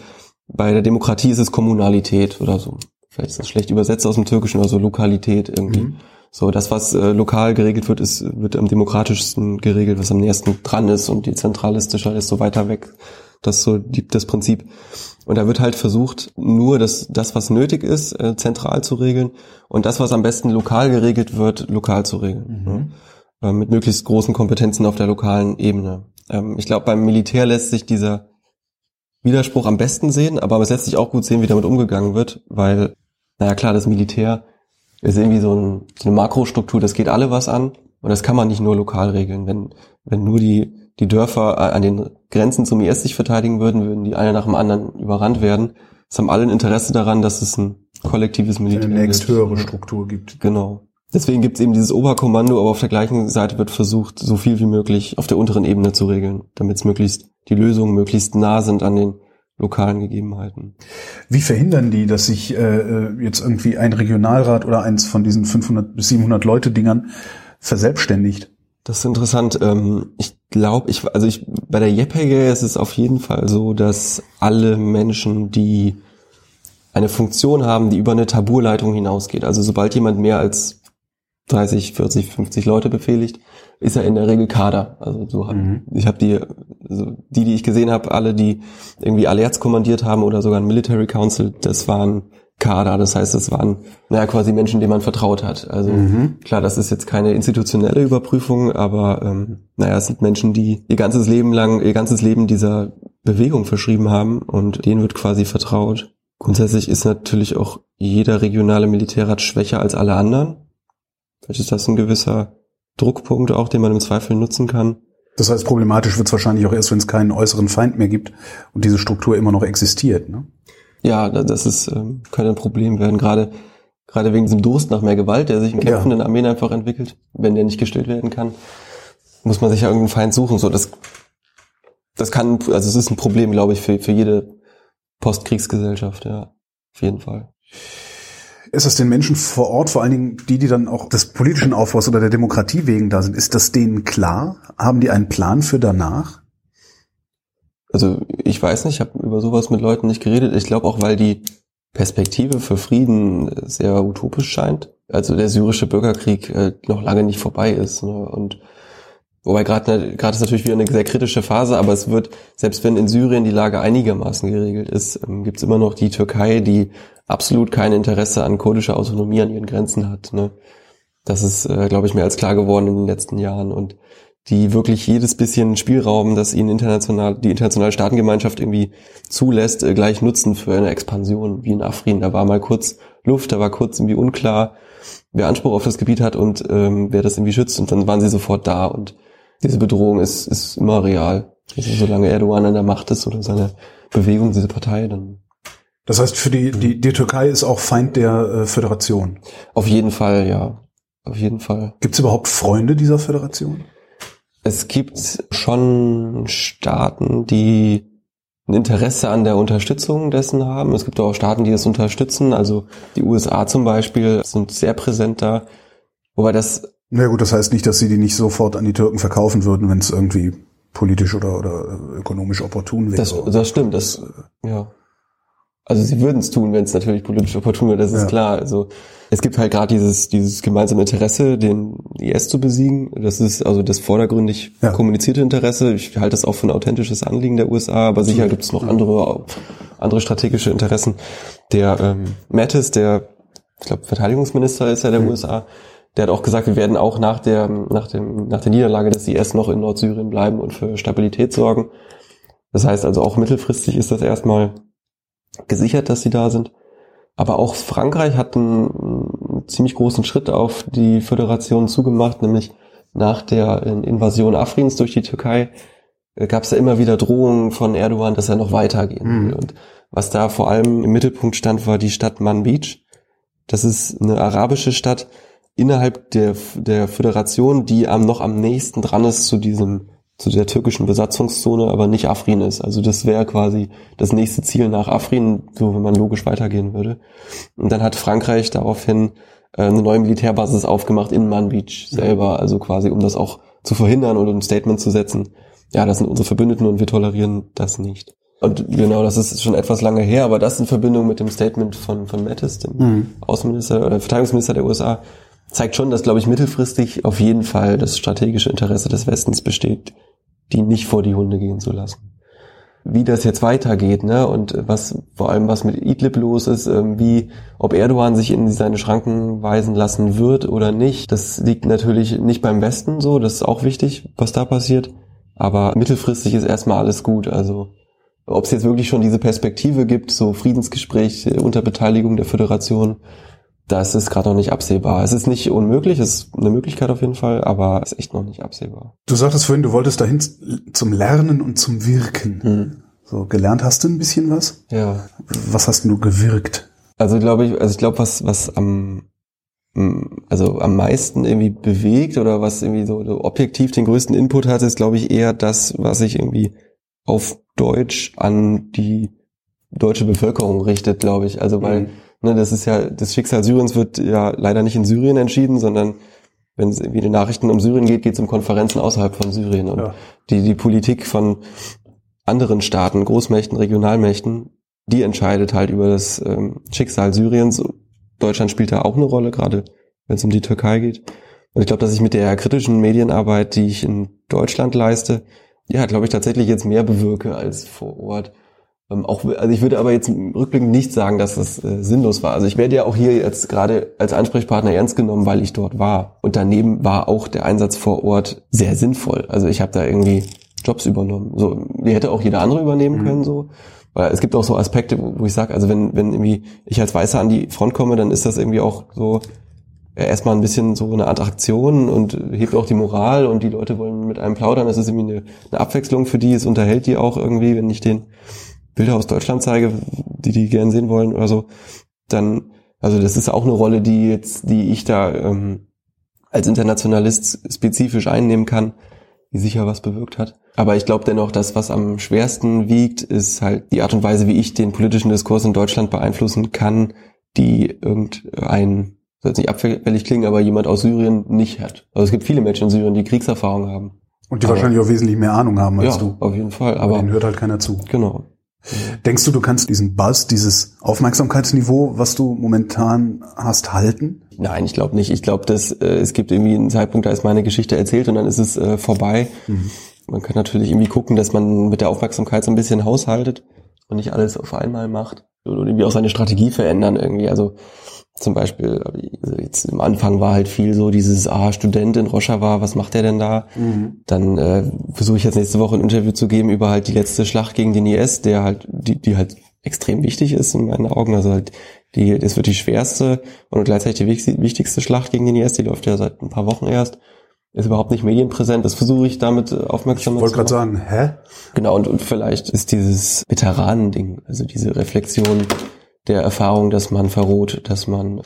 bei der Demokratie ist es Kommunalität oder so. Vielleicht ist das schlecht übersetzt aus dem Türkischen, also Lokalität irgendwie. Mhm. So, das, was äh, lokal geregelt wird, ist, wird am demokratischsten geregelt, was am nächsten dran ist und je zentralistischer, desto weiter weg. Das ist so die, das Prinzip. Und da wird halt versucht, nur das, das was nötig ist, äh, zentral zu regeln und das, was am besten lokal geregelt wird, lokal zu regeln. Mhm. Ne? Äh, mit möglichst großen Kompetenzen auf der lokalen Ebene. Ähm, ich glaube, beim Militär lässt sich dieser Widerspruch am besten sehen, aber es lässt sich auch gut sehen, wie damit umgegangen wird, weil, naja klar, das Militär ist irgendwie so, ein, so eine Makrostruktur, das geht alle was an und das kann man nicht nur lokal regeln. Wenn, wenn nur die die Dörfer an den Grenzen zum IS sich verteidigen würden, würden die eine nach dem anderen überrannt werden. Es haben alle ein Interesse daran, dass es ein kollektives Militär eine nächst höhere Struktur gibt. Genau. Deswegen gibt es eben dieses Oberkommando, aber auf der gleichen Seite wird versucht, so viel wie möglich auf der unteren Ebene zu regeln, damit es möglichst die Lösungen möglichst nah sind an den lokalen Gegebenheiten. Wie verhindern die, dass sich äh, äh jetzt irgendwie ein Regionalrat oder eins von diesen 500 bis 700 Leute Dingern verselbstständigt? Das ist interessant. Ähm, ich glaube, ich, also ich, bei der JPG ist es auf jeden Fall so, dass alle Menschen, die eine Funktion haben, die über eine Taburleitung hinausgeht, also sobald jemand mehr als 30, 40, 50 Leute befehligt, ist er in der Regel Kader. Also so hab, mhm. ich habe die, also die, die ich gesehen habe, alle, die irgendwie Alerts kommandiert haben oder sogar ein Military Council, das waren Kader. Das heißt, es waren naja, quasi Menschen, denen man vertraut hat. Also mhm. klar, das ist jetzt keine institutionelle Überprüfung, aber ähm, naja, es sind Menschen, die ihr ganzes Leben lang, ihr ganzes Leben dieser Bewegung verschrieben haben und denen wird quasi vertraut. Grundsätzlich ist natürlich auch jeder regionale Militärrat schwächer als alle anderen. Vielleicht ist das ein gewisser Druckpunkt auch, den man im Zweifel nutzen kann. Das heißt, problematisch wird es wahrscheinlich auch erst, wenn es keinen äußeren Feind mehr gibt und diese Struktur immer noch existiert. Ne? Ja, das ist, ähm, könnte ein Problem werden, gerade gerade wegen diesem Durst nach mehr Gewalt, der sich in kämpfenden ja. Armeen einfach entwickelt, wenn der nicht gestillt werden kann, muss man sich ja irgendeinen Feind suchen. So, das, das kann, also es ist ein Problem, glaube ich, für, für jede Postkriegsgesellschaft, ja, auf jeden Fall. Ist das den Menschen vor Ort, vor allen Dingen die, die dann auch des politischen Aufbaus oder der Demokratie wegen da sind, ist das denen klar? Haben die einen Plan für danach? also ich weiß nicht, ich habe über sowas mit Leuten nicht geredet. Ich glaube auch, weil die Perspektive für Frieden sehr utopisch scheint. Also der syrische Bürgerkrieg äh, noch lange nicht vorbei ist. Ne? Und wobei gerade gerade ist natürlich wieder eine sehr kritische Phase, aber es wird, selbst wenn in Syrien die Lage einigermaßen geregelt ist, ähm, gibt es immer noch die Türkei, die absolut kein Interesse an kurdischer Autonomie an ihren Grenzen hat. Ne? Das ist, äh, glaube ich, mir als klar geworden in den letzten Jahren. Und die wirklich jedes bisschen Spielraum, das ihnen international, die internationale Staatengemeinschaft irgendwie zulässt, äh, gleich nutzen für eine Expansion, wie in Afrin. Da war mal kurz Luft, da war kurz irgendwie unklar, wer Anspruch auf das Gebiet hat und ähm, wer das irgendwie schützt. Und dann waren sie sofort da und diese Bedrohung ist, ist immer real. Also solange Erdogan an der Macht ist oder seine Bewegung, diese Partei, dann das heißt, für die, die, die Türkei ist auch Feind der äh, Föderation. Auf jeden Fall, ja. Auf jeden Fall. Gibt es überhaupt Freunde dieser Föderation? Es gibt schon Staaten, die ein Interesse an der Unterstützung dessen haben. Es gibt auch Staaten, die das unterstützen. Also die USA zum Beispiel sind sehr präsent da. Wobei das. Na gut, das heißt nicht, dass sie die nicht sofort an die Türken verkaufen würden, wenn es irgendwie politisch oder, oder ökonomisch opportun wäre. Das, das stimmt, das, ja. Also sie würden es tun, wenn es natürlich politisch opportun wäre, das ist ja. klar. Also es gibt halt gerade dieses, dieses gemeinsame Interesse, den IS zu besiegen. Das ist also das vordergründig ja. kommunizierte Interesse. Ich halte das auch für ein authentisches Anliegen der USA, aber sicher gibt es noch andere, andere strategische Interessen. Der ähm, Mattis, der, ich glaube, Verteidigungsminister ist ja der mhm. USA, der hat auch gesagt, wir werden auch nach der, nach dem, nach der Niederlage des IS noch in Nordsyrien bleiben und für Stabilität sorgen. Das heißt also auch mittelfristig ist das erstmal gesichert, dass sie da sind. Aber auch Frankreich hat einen, ziemlich großen Schritt auf die Föderation zugemacht, nämlich nach der Invasion Afrins durch die Türkei äh, gab es ja immer wieder Drohungen von Erdogan, dass er noch weitergehen will. Mhm. Und was da vor allem im Mittelpunkt stand, war die Stadt Manbij. Das ist eine arabische Stadt innerhalb der, der Föderation, die am noch am nächsten dran ist zu diesem zu der türkischen Besatzungszone, aber nicht Afrin ist. Also das wäre quasi das nächste Ziel nach Afrin, so wenn man logisch weitergehen würde. Und dann hat Frankreich daraufhin äh, eine neue Militärbasis aufgemacht in Manbij selber, also quasi um das auch zu verhindern und ein Statement zu setzen. Ja, das sind unsere Verbündeten und wir tolerieren das nicht. Und genau, das ist schon etwas lange her, aber das in Verbindung mit dem Statement von, von Mattis, dem mhm. Außenminister oder Verteidigungsminister der USA, zeigt schon, dass, glaube ich, mittelfristig auf jeden Fall das strategische Interesse des Westens besteht, die nicht vor die Hunde gehen zu lassen. Wie das jetzt weitergeht, ne, und was vor allem was mit Idlib los ist, ähm, wie ob Erdogan sich in seine Schranken weisen lassen wird oder nicht, das liegt natürlich nicht beim Westen so, das ist auch wichtig, was da passiert. Aber mittelfristig ist erstmal alles gut. Also ob es jetzt wirklich schon diese Perspektive gibt, so Friedensgespräche unter Beteiligung der Föderation, das ist gerade noch nicht absehbar. Es ist nicht unmöglich, es ist eine Möglichkeit auf jeden Fall, aber es ist echt noch nicht absehbar. Du sagtest vorhin, du wolltest dahin zum Lernen und zum Wirken. Hm. So, gelernt hast du ein bisschen was? Ja. Was hast du gewirkt? Also glaube ich, also ich glaube, was, was am, also am meisten irgendwie bewegt oder was irgendwie so, so objektiv den größten Input hat, ist glaube ich eher das, was ich irgendwie auf Deutsch an die deutsche Bevölkerung richtet, glaube ich. Also weil, mhm. Ne, das ist ja, das Schicksal Syriens wird ja leider nicht in Syrien entschieden, sondern wenn es irgendwie die Nachrichten um Syrien geht, geht es um Konferenzen außerhalb von Syrien. Und ja. die, die Politik von anderen Staaten, Großmächten, Regionalmächten, die entscheidet halt über das ähm, Schicksal Syriens. Deutschland spielt da auch eine Rolle, gerade wenn es um die Türkei geht. Und ich glaube, dass ich mit der kritischen Medienarbeit, die ich in Deutschland leiste, ja, glaube ich, tatsächlich jetzt mehr bewirke als vor Ort. Ähm, auch, also ich würde aber jetzt rückblickend nicht sagen, dass das äh, sinnlos war. Also ich werde ja auch hier jetzt gerade als Ansprechpartner ernst genommen, weil ich dort war. Und daneben war auch der Einsatz vor Ort sehr sinnvoll. Also ich habe da irgendwie Jobs übernommen. So, die hätte auch jeder andere übernehmen mhm. können, so. Weil es gibt auch so Aspekte, wo, wo ich sage, also wenn, wenn irgendwie ich als Weißer an die Front komme, dann ist das irgendwie auch so, erstmal ein bisschen so eine Attraktion und hebt auch die Moral und die Leute wollen mit einem plaudern. Das ist irgendwie eine, eine Abwechslung für die. Es unterhält die auch irgendwie, wenn ich den Bilder aus Deutschland zeige, die die gern sehen wollen oder so. Dann, also das ist auch eine Rolle, die jetzt, die ich da ähm, als Internationalist spezifisch einnehmen kann, die sicher was bewirkt hat. Aber ich glaube dennoch, dass was am schwersten wiegt, ist halt die Art und Weise, wie ich den politischen Diskurs in Deutschland beeinflussen kann, die irgendein soll jetzt nicht abfällig klingen, aber jemand aus Syrien nicht hat. Also es gibt viele Menschen in Syrien, die Kriegserfahrung haben. Und die aber, wahrscheinlich auch wesentlich mehr Ahnung haben als ja, du. auf jeden Fall. Aber, aber den hört halt keiner zu. Genau. Denkst du, du kannst diesen Buzz, dieses Aufmerksamkeitsniveau, was du momentan hast, halten? Nein, ich glaube nicht. Ich glaube, dass äh, es gibt irgendwie einen Zeitpunkt, da ist meine Geschichte erzählt und dann ist es äh, vorbei. Mhm. Man kann natürlich irgendwie gucken, dass man mit der Aufmerksamkeit so ein bisschen haushaltet und nicht alles auf einmal macht oder irgendwie auch seine Strategie verändern irgendwie. Also zum Beispiel, also jetzt am Anfang war halt viel so dieses, ah, Student in Rojava, was macht der denn da? Mhm. Dann äh, versuche ich jetzt nächste Woche ein Interview zu geben über halt die letzte Schlacht gegen den IS, der halt, die, die halt extrem wichtig ist in meinen Augen. Also halt die, das wird die schwerste und gleichzeitig die wichtigste Schlacht gegen den IS, die läuft ja seit ein paar Wochen erst. Ist überhaupt nicht medienpräsent. Das versuche ich damit äh, aufmerksam zu machen. Ich wollte gerade sagen, hä? Genau, und, und vielleicht ist dieses Veteranending, also diese Reflexion, der Erfahrung, dass man verroht, dass man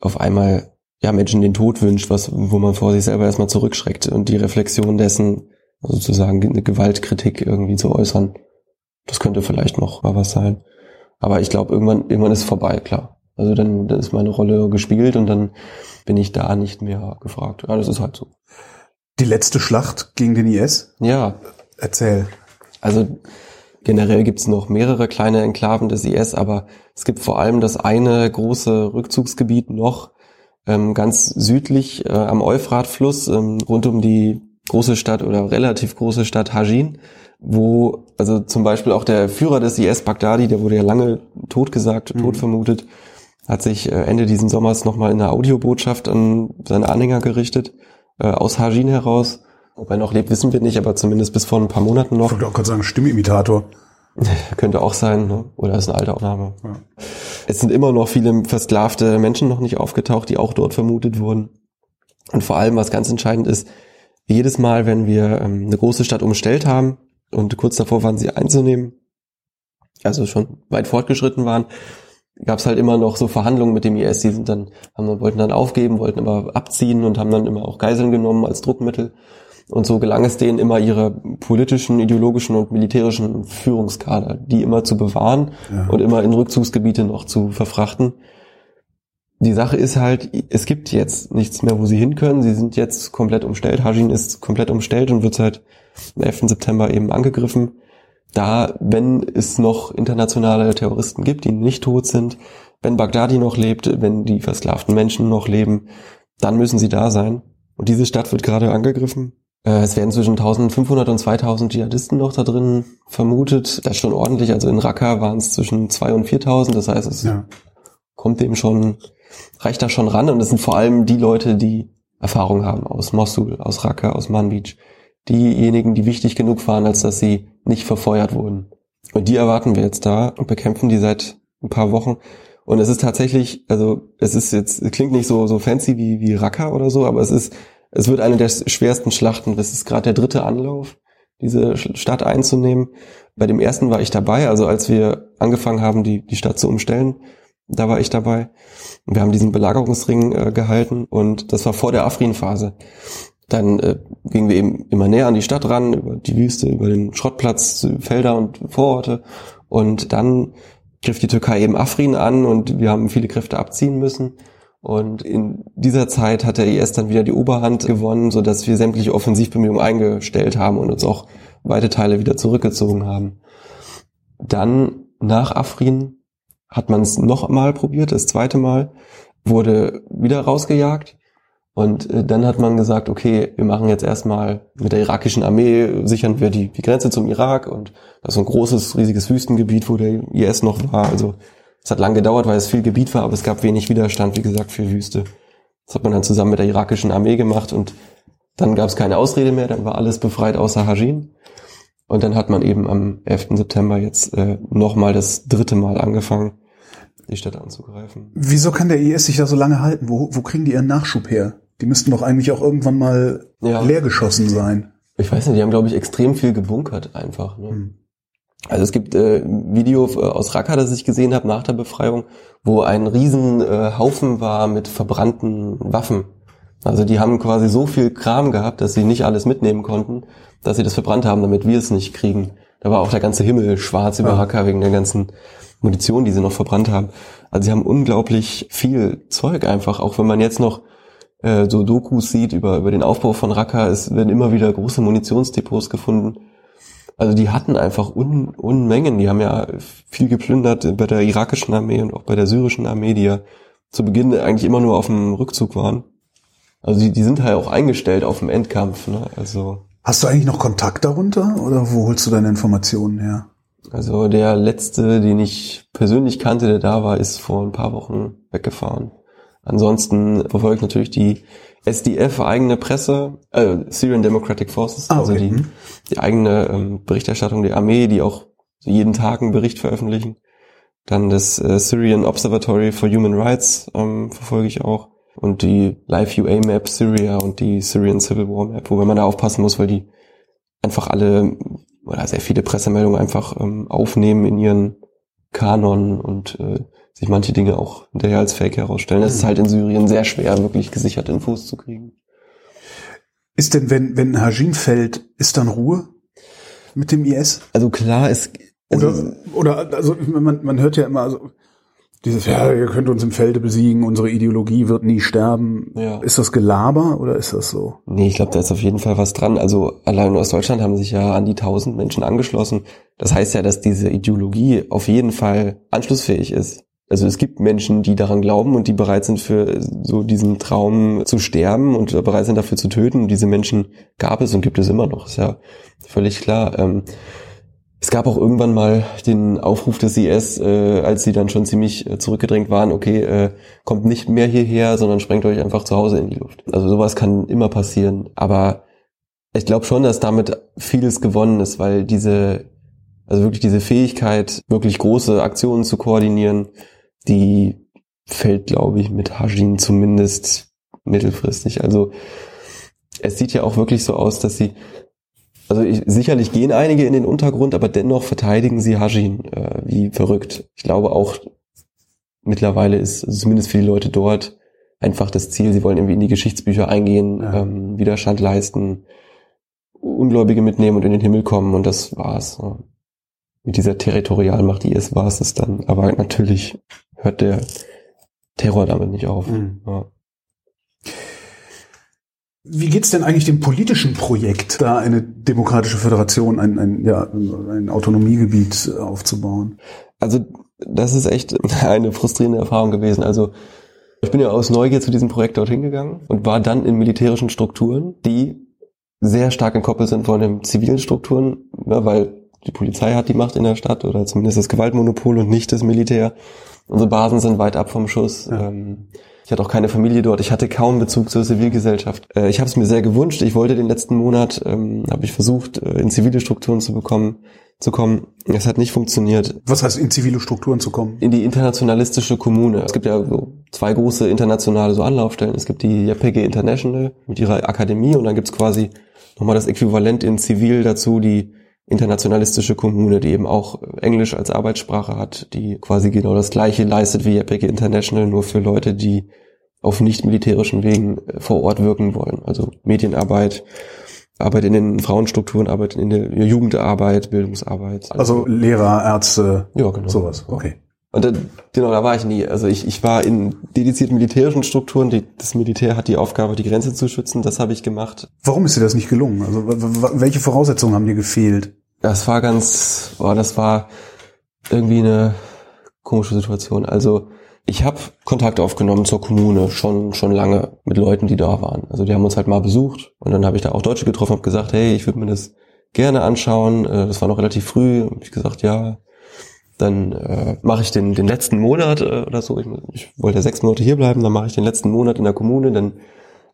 auf einmal ja Menschen den Tod wünscht, was wo man vor sich selber erstmal zurückschreckt und die Reflexion dessen sozusagen eine Gewaltkritik irgendwie zu äußern. Das könnte vielleicht noch mal was sein. Aber ich glaube, irgendwann, irgendwann ist es vorbei, klar. Also dann, dann ist meine Rolle gespielt und dann bin ich da nicht mehr gefragt. Ja, das ist halt so. Die letzte Schlacht gegen den IS? Ja. Erzähl. Also Generell gibt es noch mehrere kleine Enklaven des IS, aber es gibt vor allem das eine große Rückzugsgebiet noch ähm, ganz südlich äh, am Euphratfluss ähm, rund um die große Stadt oder relativ große Stadt Hajin, wo also zum Beispiel auch der Führer des IS, Baghdadi, der wurde ja lange tot gesagt, mhm. tot vermutet, hat sich äh, Ende diesen Sommers nochmal in einer Audiobotschaft an seine Anhänger gerichtet, äh, aus Hajin heraus ob er noch lebt, wissen wir nicht, aber zumindest bis vor ein paar Monaten noch. Ich wollte auch gerade sagen, Stimmimitator. Könnte auch sein, ne? oder ist eine alte Aufnahme. Ja. Es sind immer noch viele versklavte Menschen noch nicht aufgetaucht, die auch dort vermutet wurden. Und vor allem, was ganz entscheidend ist, jedes Mal, wenn wir ähm, eine große Stadt umstellt haben und kurz davor waren, sie einzunehmen, also schon weit fortgeschritten waren, gab es halt immer noch so Verhandlungen mit dem IS, die sind dann, haben, wollten dann aufgeben, wollten immer abziehen und haben dann immer auch Geiseln genommen als Druckmittel. Und so gelang es denen immer ihre politischen, ideologischen und militärischen Führungskader, die immer zu bewahren ja. und immer in Rückzugsgebiete noch zu verfrachten. Die Sache ist halt, es gibt jetzt nichts mehr, wo sie hin können. Sie sind jetzt komplett umstellt. Hajin ist komplett umstellt und wird seit dem 11. September eben angegriffen. Da, wenn es noch internationale Terroristen gibt, die nicht tot sind, wenn Baghdadi noch lebt, wenn die versklavten Menschen noch leben, dann müssen sie da sein. Und diese Stadt wird gerade angegriffen. Äh, es werden zwischen 1500 und 2000 Dschihadisten noch da drin vermutet. Das ist schon ordentlich. Also in Raqqa waren es zwischen 2 und 4000. Das heißt, es ja. kommt dem schon, reicht da schon ran. Und es sind vor allem die Leute, die Erfahrung haben aus Mosul, aus Raqqa, aus Manbij. Diejenigen, die wichtig genug waren, als dass sie nicht verfeuert wurden. Und die erwarten wir jetzt da und bekämpfen die seit ein paar Wochen. Und es ist tatsächlich, also es ist jetzt, es klingt nicht so so fancy wie wie Raqqa oder so, aber es ist es wird eine der schwersten Schlachten. Das ist gerade der dritte Anlauf, diese Stadt einzunehmen. Bei dem ersten war ich dabei, also als wir angefangen haben, die, die Stadt zu umstellen, da war ich dabei. Wir haben diesen Belagerungsring äh, gehalten und das war vor der Afrin-Phase. Dann äh, gingen wir eben immer näher an die Stadt ran, über die Wüste, über den Schrottplatz, Felder und Vororte. Und dann griff die Türkei eben Afrin an und wir haben viele Kräfte abziehen müssen. Und in dieser Zeit hat der IS dann wieder die Oberhand gewonnen, so dass wir sämtliche Offensivbemühungen eingestellt haben und uns auch weite Teile wieder zurückgezogen haben. Dann nach Afrin hat man es noch mal probiert, das zweite Mal, wurde wieder rausgejagt. Und äh, dann hat man gesagt, okay, wir machen jetzt erstmal mit der irakischen Armee, sichern wir die, die Grenze zum Irak und das ist ein großes, riesiges Wüstengebiet, wo der IS noch war. Also es hat lang gedauert, weil es viel Gebiet war, aber es gab wenig Widerstand, wie gesagt, für Wüste. Das hat man dann zusammen mit der irakischen Armee gemacht und dann gab es keine Ausrede mehr, dann war alles befreit außer Hajin. Und dann hat man eben am 11. September jetzt äh, nochmal das dritte Mal angefangen, die Stadt anzugreifen. Wieso kann der IS sich da so lange halten? Wo, wo kriegen die ihren Nachschub her? Die müssten doch eigentlich auch irgendwann mal ja. leergeschossen sein. Ich weiß nicht, die haben, glaube ich, extrem viel gebunkert einfach. Ne? Hm. Also es gibt äh, ein Video äh, aus Raqqa, das ich gesehen habe nach der Befreiung, wo ein riesen äh, Haufen war mit verbrannten Waffen. Also die haben quasi so viel Kram gehabt, dass sie nicht alles mitnehmen konnten, dass sie das verbrannt haben, damit wir es nicht kriegen. Da war auch der ganze Himmel schwarz über Raqqa wegen der ganzen Munition, die sie noch verbrannt haben. Also sie haben unglaublich viel Zeug einfach, auch wenn man jetzt noch äh, so Dokus sieht über, über den Aufbau von Raqqa, es werden immer wieder große Munitionsdepots gefunden also die hatten einfach Un Unmengen. Die haben ja viel geplündert bei der irakischen Armee und auch bei der syrischen Armee, die ja zu Beginn eigentlich immer nur auf dem Rückzug waren. Also die, die sind halt auch eingestellt auf dem Endkampf. Ne? Also Hast du eigentlich noch Kontakt darunter oder wo holst du deine Informationen her? Also der letzte, den ich persönlich kannte, der da war, ist vor ein paar Wochen weggefahren. Ansonsten verfolge ich natürlich die SDF, eigene Presse, äh, Syrian Democratic Forces, ah, also okay. also die, mhm. die eigene ähm, Berichterstattung der Armee, die auch jeden Tag einen Bericht veröffentlichen. Dann das äh, Syrian Observatory for Human Rights ähm, verfolge ich auch. Und die Live UA Map Syria und die Syrian Civil War Map, wobei man da aufpassen muss, weil die einfach alle oder sehr viele Pressemeldungen einfach ähm, aufnehmen in ihren Kanon und äh, sich manche Dinge auch hinterher als Fake herausstellen. Es ist halt in Syrien sehr schwer, wirklich gesicherte Infos zu kriegen. Ist denn, wenn, wenn Hajin fällt, ist dann Ruhe mit dem IS? Also klar, es, also oder, oder, also man, man hört ja immer, also, dieses, ja, ihr könnt uns im Felde besiegen, unsere Ideologie wird nie sterben. Ja. Ist das Gelaber oder ist das so? Nee, ich glaube, da ist auf jeden Fall was dran. Also allein aus Deutschland haben sich ja an die tausend Menschen angeschlossen. Das heißt ja, dass diese Ideologie auf jeden Fall anschlussfähig ist. Also es gibt Menschen, die daran glauben und die bereit sind für so diesen Traum zu sterben und bereit sind dafür zu töten. Und diese Menschen gab es und gibt es immer noch, ist ja völlig klar. Ähm, es gab auch irgendwann mal den Aufruf des IS, äh, als sie dann schon ziemlich äh, zurückgedrängt waren, okay, äh, kommt nicht mehr hierher, sondern sprengt euch einfach zu Hause in die Luft. Also sowas kann immer passieren. Aber ich glaube schon, dass damit vieles gewonnen ist, weil diese, also wirklich diese Fähigkeit, wirklich große Aktionen zu koordinieren, die fällt, glaube ich, mit Hajin zumindest mittelfristig. Also es sieht ja auch wirklich so aus, dass sie, also ich, sicherlich gehen einige in den Untergrund, aber dennoch verteidigen sie Hajin äh, wie verrückt. Ich glaube auch mittlerweile ist zumindest für die Leute dort einfach das Ziel, sie wollen irgendwie in die Geschichtsbücher eingehen, ja. ähm, Widerstand leisten, Ungläubige mitnehmen und in den Himmel kommen und das war's. Mit dieser Territorialmacht war es es dann. Aber natürlich hört der Terror damit nicht auf. Mhm. Ja. Wie geht's denn eigentlich dem politischen Projekt, da eine demokratische Föderation, ein, ein, ja, ein Autonomiegebiet aufzubauen? Also das ist echt eine frustrierende Erfahrung gewesen. Also ich bin ja aus Neugier zu diesem Projekt dorthin gegangen und war dann in militärischen Strukturen, die sehr stark entkoppelt sind von den zivilen Strukturen, ja, weil die Polizei hat die Macht in der Stadt oder zumindest das Gewaltmonopol und nicht das Militär. Unsere Basen sind weit ab vom Schuss. Ja. Ähm, ich hatte auch keine Familie dort. Ich hatte kaum Bezug zur Zivilgesellschaft. Äh, ich habe es mir sehr gewünscht. Ich wollte den letzten Monat, ähm, habe ich versucht, äh, in zivile Strukturen zu bekommen, zu kommen. Es hat nicht funktioniert. Was heißt in zivile Strukturen zu kommen? In die internationalistische Kommune. Es gibt ja so zwei große internationale so Anlaufstellen. Es gibt die JPG International mit ihrer Akademie und dann gibt's quasi nochmal das Äquivalent in Zivil dazu, die internationalistische Kommune, die eben auch Englisch als Arbeitssprache hat, die quasi genau das gleiche leistet wie JPG International, nur für Leute, die auf nicht militärischen Wegen äh, vor Ort wirken wollen. Also Medienarbeit, Arbeit in den Frauenstrukturen, Arbeit in der Jugendarbeit, Bildungsarbeit. Also Lehrer, Ärzte, ja, genau. sowas. Okay. Und da, genau, da war ich nie. Also ich, ich war in dedizierten militärischen Strukturen. Die, das Militär hat die Aufgabe, die Grenze zu schützen. Das habe ich gemacht. Warum ist dir das nicht gelungen? Also welche Voraussetzungen haben dir gefehlt? Das war ganz, boah, das war irgendwie eine komische Situation. Also ich habe Kontakt aufgenommen zur Kommune schon schon lange mit Leuten, die da waren. Also die haben uns halt mal besucht und dann habe ich da auch Deutsche getroffen und gesagt, hey, ich würde mir das gerne anschauen. Äh, das war noch relativ früh. Hab ich gesagt, ja, dann äh, mache ich den, den letzten Monat äh, oder so. Ich, ich wollte sechs Monate hier bleiben, dann mache ich den letzten Monat in der Kommune, dann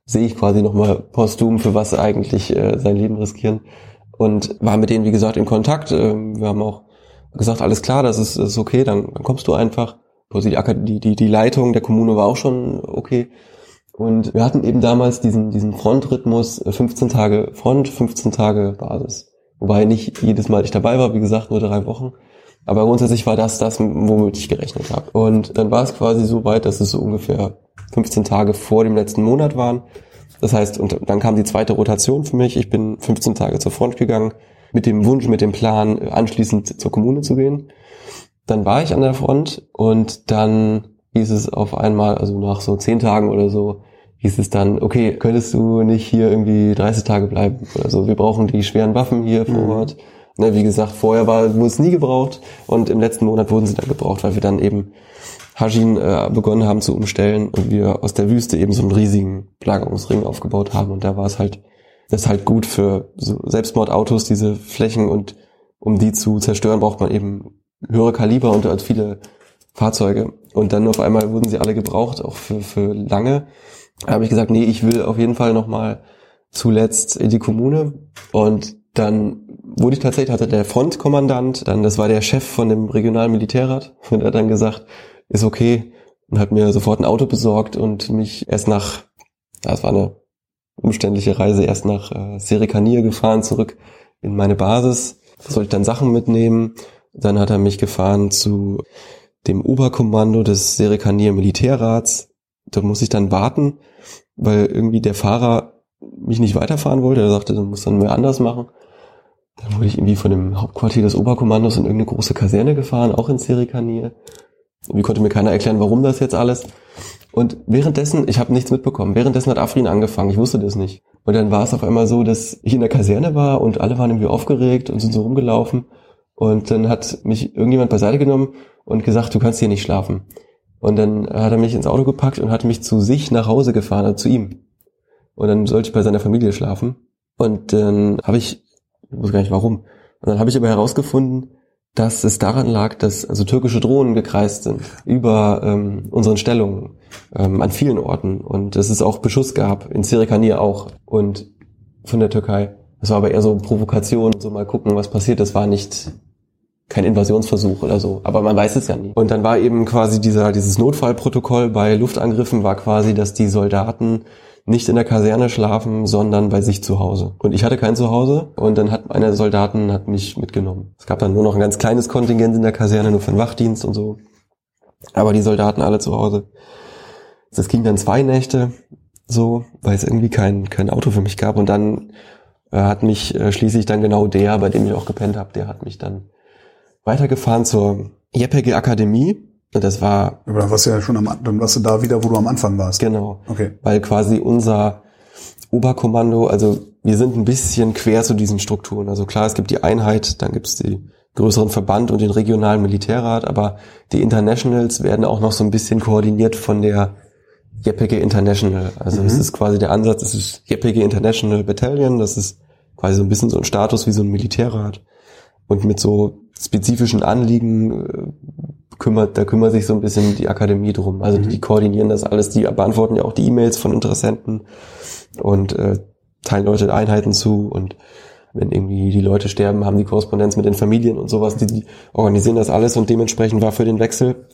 sehe ich quasi nochmal posthum, für was eigentlich äh, sein Leben riskieren. Und war mit denen, wie gesagt, in Kontakt. Äh, wir haben auch gesagt, alles klar, das ist, das ist okay, dann, dann kommst du einfach. Die, die, die, die Leitung der Kommune war auch schon okay. Und wir hatten eben damals diesen, diesen Frontrhythmus, 15 äh, Tage Front, 15 Tage Basis. Wobei nicht jedes Mal ich dabei war, wie gesagt, nur drei Wochen. Aber grundsätzlich war das das, womit ich gerechnet habe. Und dann war es quasi so weit, dass es so ungefähr 15 Tage vor dem letzten Monat waren. Das heißt, und dann kam die zweite Rotation für mich. Ich bin 15 Tage zur Front gegangen, mit dem Wunsch, mit dem Plan, anschließend zur Kommune zu gehen. Dann war ich an der Front und dann hieß es auf einmal, also nach so 10 Tagen oder so, hieß es dann, okay, könntest du nicht hier irgendwie 30 Tage bleiben oder so? Wir brauchen die schweren Waffen hier vor mhm. Ne, wie gesagt, vorher war, wurde es nie gebraucht und im letzten Monat wurden sie dann gebraucht, weil wir dann eben Hajin äh, begonnen haben zu umstellen und wir aus der Wüste eben so einen riesigen Belagerungsring aufgebaut haben und da war es halt, das ist halt gut für so Selbstmordautos, diese Flächen und um die zu zerstören, braucht man eben höhere Kaliber und als viele Fahrzeuge. Und dann auf einmal wurden sie alle gebraucht, auch für, für lange. Da habe ich gesagt, nee, ich will auf jeden Fall nochmal zuletzt in die Kommune. Und dann wurde ich tatsächlich, hatte der Frontkommandant, dann das war der Chef von dem regionalen Militärrat und er hat dann gesagt, ist okay und hat mir sofort ein Auto besorgt und mich erst nach, das war eine umständliche Reise, erst nach äh, Serikanier gefahren, zurück in meine Basis. Da sollte ich dann Sachen mitnehmen. Dann hat er mich gefahren zu dem Oberkommando des Serikanier Militärrats. Da muss ich dann warten, weil irgendwie der Fahrer mich nicht weiterfahren wollte. Er sagte, du musst dann mehr anders machen. Dann wurde ich irgendwie von dem Hauptquartier des Oberkommandos in irgendeine große Kaserne gefahren, auch in Serikanier. Irgendwie konnte mir keiner erklären, warum das jetzt alles. Und währenddessen, ich habe nichts mitbekommen, währenddessen hat Afrin angefangen, ich wusste das nicht. Und dann war es auf einmal so, dass ich in der Kaserne war und alle waren irgendwie aufgeregt und sind so rumgelaufen. Und dann hat mich irgendjemand beiseite genommen und gesagt, du kannst hier nicht schlafen. Und dann hat er mich ins Auto gepackt und hat mich zu sich nach Hause gefahren, also zu ihm. Und dann sollte ich bei seiner Familie schlafen. Und dann habe ich ich weiß gar nicht warum. Und dann habe ich aber herausgefunden, dass es daran lag, dass also türkische Drohnen gekreist sind über ähm, unseren Stellungen ähm, an vielen Orten und dass es auch Beschuss gab in Sirikanier auch und von der Türkei. Das war aber eher so Provokation, so mal gucken, was passiert. Das war nicht kein Invasionsversuch oder so, aber man weiß es ja nie. Und dann war eben quasi dieser dieses Notfallprotokoll bei Luftangriffen war quasi, dass die Soldaten nicht in der Kaserne schlafen, sondern bei sich zu Hause. Und ich hatte kein Zuhause und dann hat einer der Soldaten hat mich mitgenommen. Es gab dann nur noch ein ganz kleines Kontingent in der Kaserne, nur für den Wachdienst und so. Aber die Soldaten alle zu Hause. Das ging dann zwei Nächte so, weil es irgendwie kein, kein Auto für mich gab. Und dann äh, hat mich äh, schließlich dann genau der, bei dem ich auch gepennt habe, der hat mich dann weitergefahren zur JPG Akademie. Und das war. Aber dann warst du ja schon am, dann warst du da wieder, wo du am Anfang warst. Genau. Okay. Weil quasi unser Oberkommando, also wir sind ein bisschen quer zu diesen Strukturen. Also klar, es gibt die Einheit, dann gibt es die größeren Verband und den regionalen Militärrat, aber die Internationals werden auch noch so ein bisschen koordiniert von der JPG International. Also es Mhm. ist quasi der Ansatz, es ist JPG International Battalion, das ist quasi so ein bisschen so ein Status wie so ein Militärrat. Und mit so spezifischen Anliegen äh, kümmert, da kümmert sich so ein bisschen die Akademie drum. Also die koordinieren das alles, die beantworten ja auch die E-Mails von Interessenten und äh, teilen Leute Einheiten zu und wenn irgendwie die Leute sterben, haben die Korrespondenz mit den Familien und sowas, die, die organisieren das alles und dementsprechend war für den Wechsel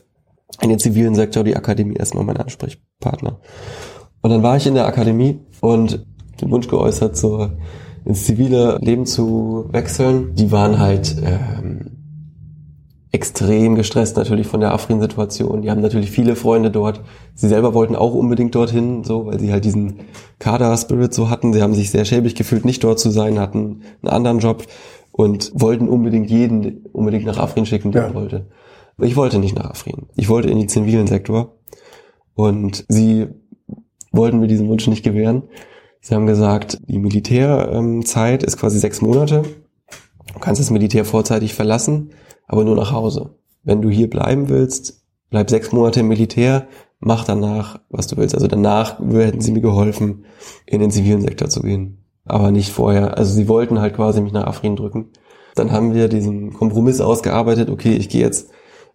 in den zivilen Sektor die Akademie erstmal mein Ansprechpartner. Und dann war ich in der Akademie und den Wunsch geäußert, so ins zivile Leben zu wechseln. Die waren halt ähm, extrem gestresst natürlich von der Afrin-Situation. Die haben natürlich viele Freunde dort. Sie selber wollten auch unbedingt dorthin, so, weil sie halt diesen Kader-Spirit so hatten. Sie haben sich sehr schäbig gefühlt, nicht dort zu sein, hatten einen anderen Job und wollten unbedingt jeden unbedingt nach Afrin schicken, der Ja. wollte. Ich wollte nicht nach Afrin. Ich wollte in den zivilen Sektor. Und sie wollten mir diesen Wunsch nicht gewähren. Sie haben gesagt, die Militärzeit ist quasi sechs Monate. Du kannst das Militär vorzeitig verlassen, aber nur nach Hause. Wenn du hier bleiben willst, bleib sechs Monate im Militär, mach danach, was du willst. Also danach hätten sie mir geholfen, in den zivilen Sektor zu gehen. Aber nicht vorher. Also sie wollten halt quasi mich nach Afrin drücken. Dann haben wir diesen Kompromiss ausgearbeitet, okay, ich gehe jetzt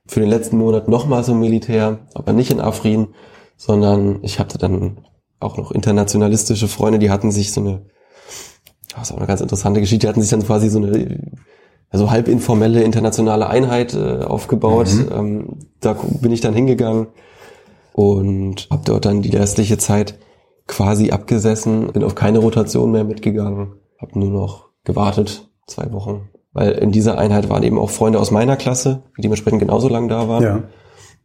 für den letzten Monat nochmal zum Militär, aber nicht in Afrin, sondern ich hatte dann auch noch internationalistische Freunde, die hatten sich so eine, das ist auch eine ganz interessante Geschichte, die hatten sich dann quasi so eine also halb informelle internationale Einheit äh, aufgebaut. Ähm, da bin ich dann hingegangen und habe dort dann die restliche Zeit quasi abgesessen, bin auf keine Rotation mehr mitgegangen, habe nur noch gewartet, zwei Wochen. Weil in dieser Einheit waren eben auch Freunde aus meiner Klasse, die dementsprechend genauso lang da waren. Ja.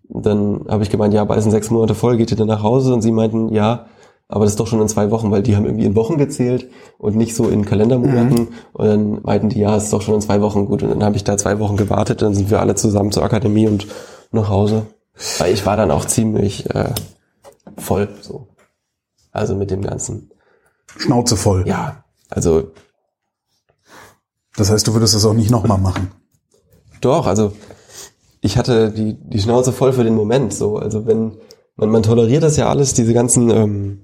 Dann habe ich gemeint, ja, bald sind sechs Monate voll, geht ihr denn nach Hause? Und sie meinten, ja, aber das ist doch schon in zwei Wochen, weil die haben irgendwie in Wochen gezählt und nicht so in Kalendermonaten. Und dann meinten die, ja, es ist doch schon in zwei Wochen gut. Und dann habe ich da zwei Wochen gewartet, dann sind wir alle zusammen zur Akademie und nach Hause. Weil ich war dann auch ziemlich äh, voll so. Also mit dem ganzen. Schnauze voll. Ja, also Das heißt, du würdest das auch nicht nochmal machen. Doch, also ich hatte die, die Schnauze voll für den Moment so. Also wenn man, man toleriert das ja alles, diese ganzen ähm,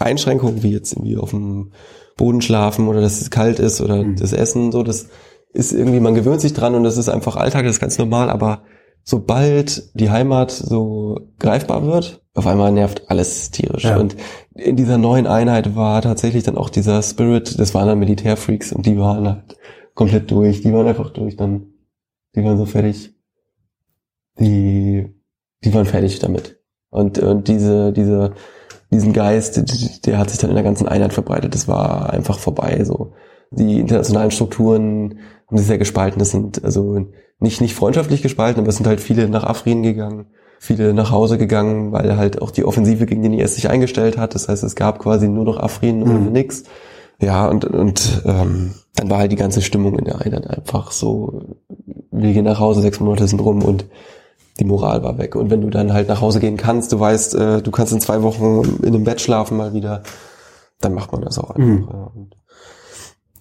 Einschränkungen, wie jetzt irgendwie auf dem Boden schlafen oder dass es kalt ist oder das Essen, so, das ist irgendwie, man gewöhnt sich dran und das ist einfach Alltag, das ist ganz normal, aber sobald die Heimat so greifbar wird, auf einmal nervt alles tierisch. Ja. Und in dieser neuen Einheit war tatsächlich dann auch dieser Spirit, das waren dann Militärfreaks und die waren halt komplett durch, die waren einfach durch, dann, die waren so fertig. Die, die waren fertig damit. Und, und diese, diese, diesen Geist, der hat sich dann in der ganzen Einheit verbreitet. Das war einfach vorbei, so. Die internationalen Strukturen haben sich sehr gespalten. Das sind also nicht, nicht freundschaftlich gespalten, aber es sind halt viele nach Afrin gegangen, viele nach Hause gegangen, weil halt auch die Offensive gegen den IS sich eingestellt hat. Das heißt, es gab quasi nur noch Afrin und Mhm. nix. Ja, und, und ähm, dann war halt die ganze Stimmung in der Einheit einfach so, wir gehen nach Hause, sechs Monate sind rum und die Moral war weg. Und wenn du dann halt nach Hause gehen kannst, du weißt, äh, du kannst in zwei Wochen in einem Bett schlafen mal wieder, dann macht man das auch einfach. Ja. Und,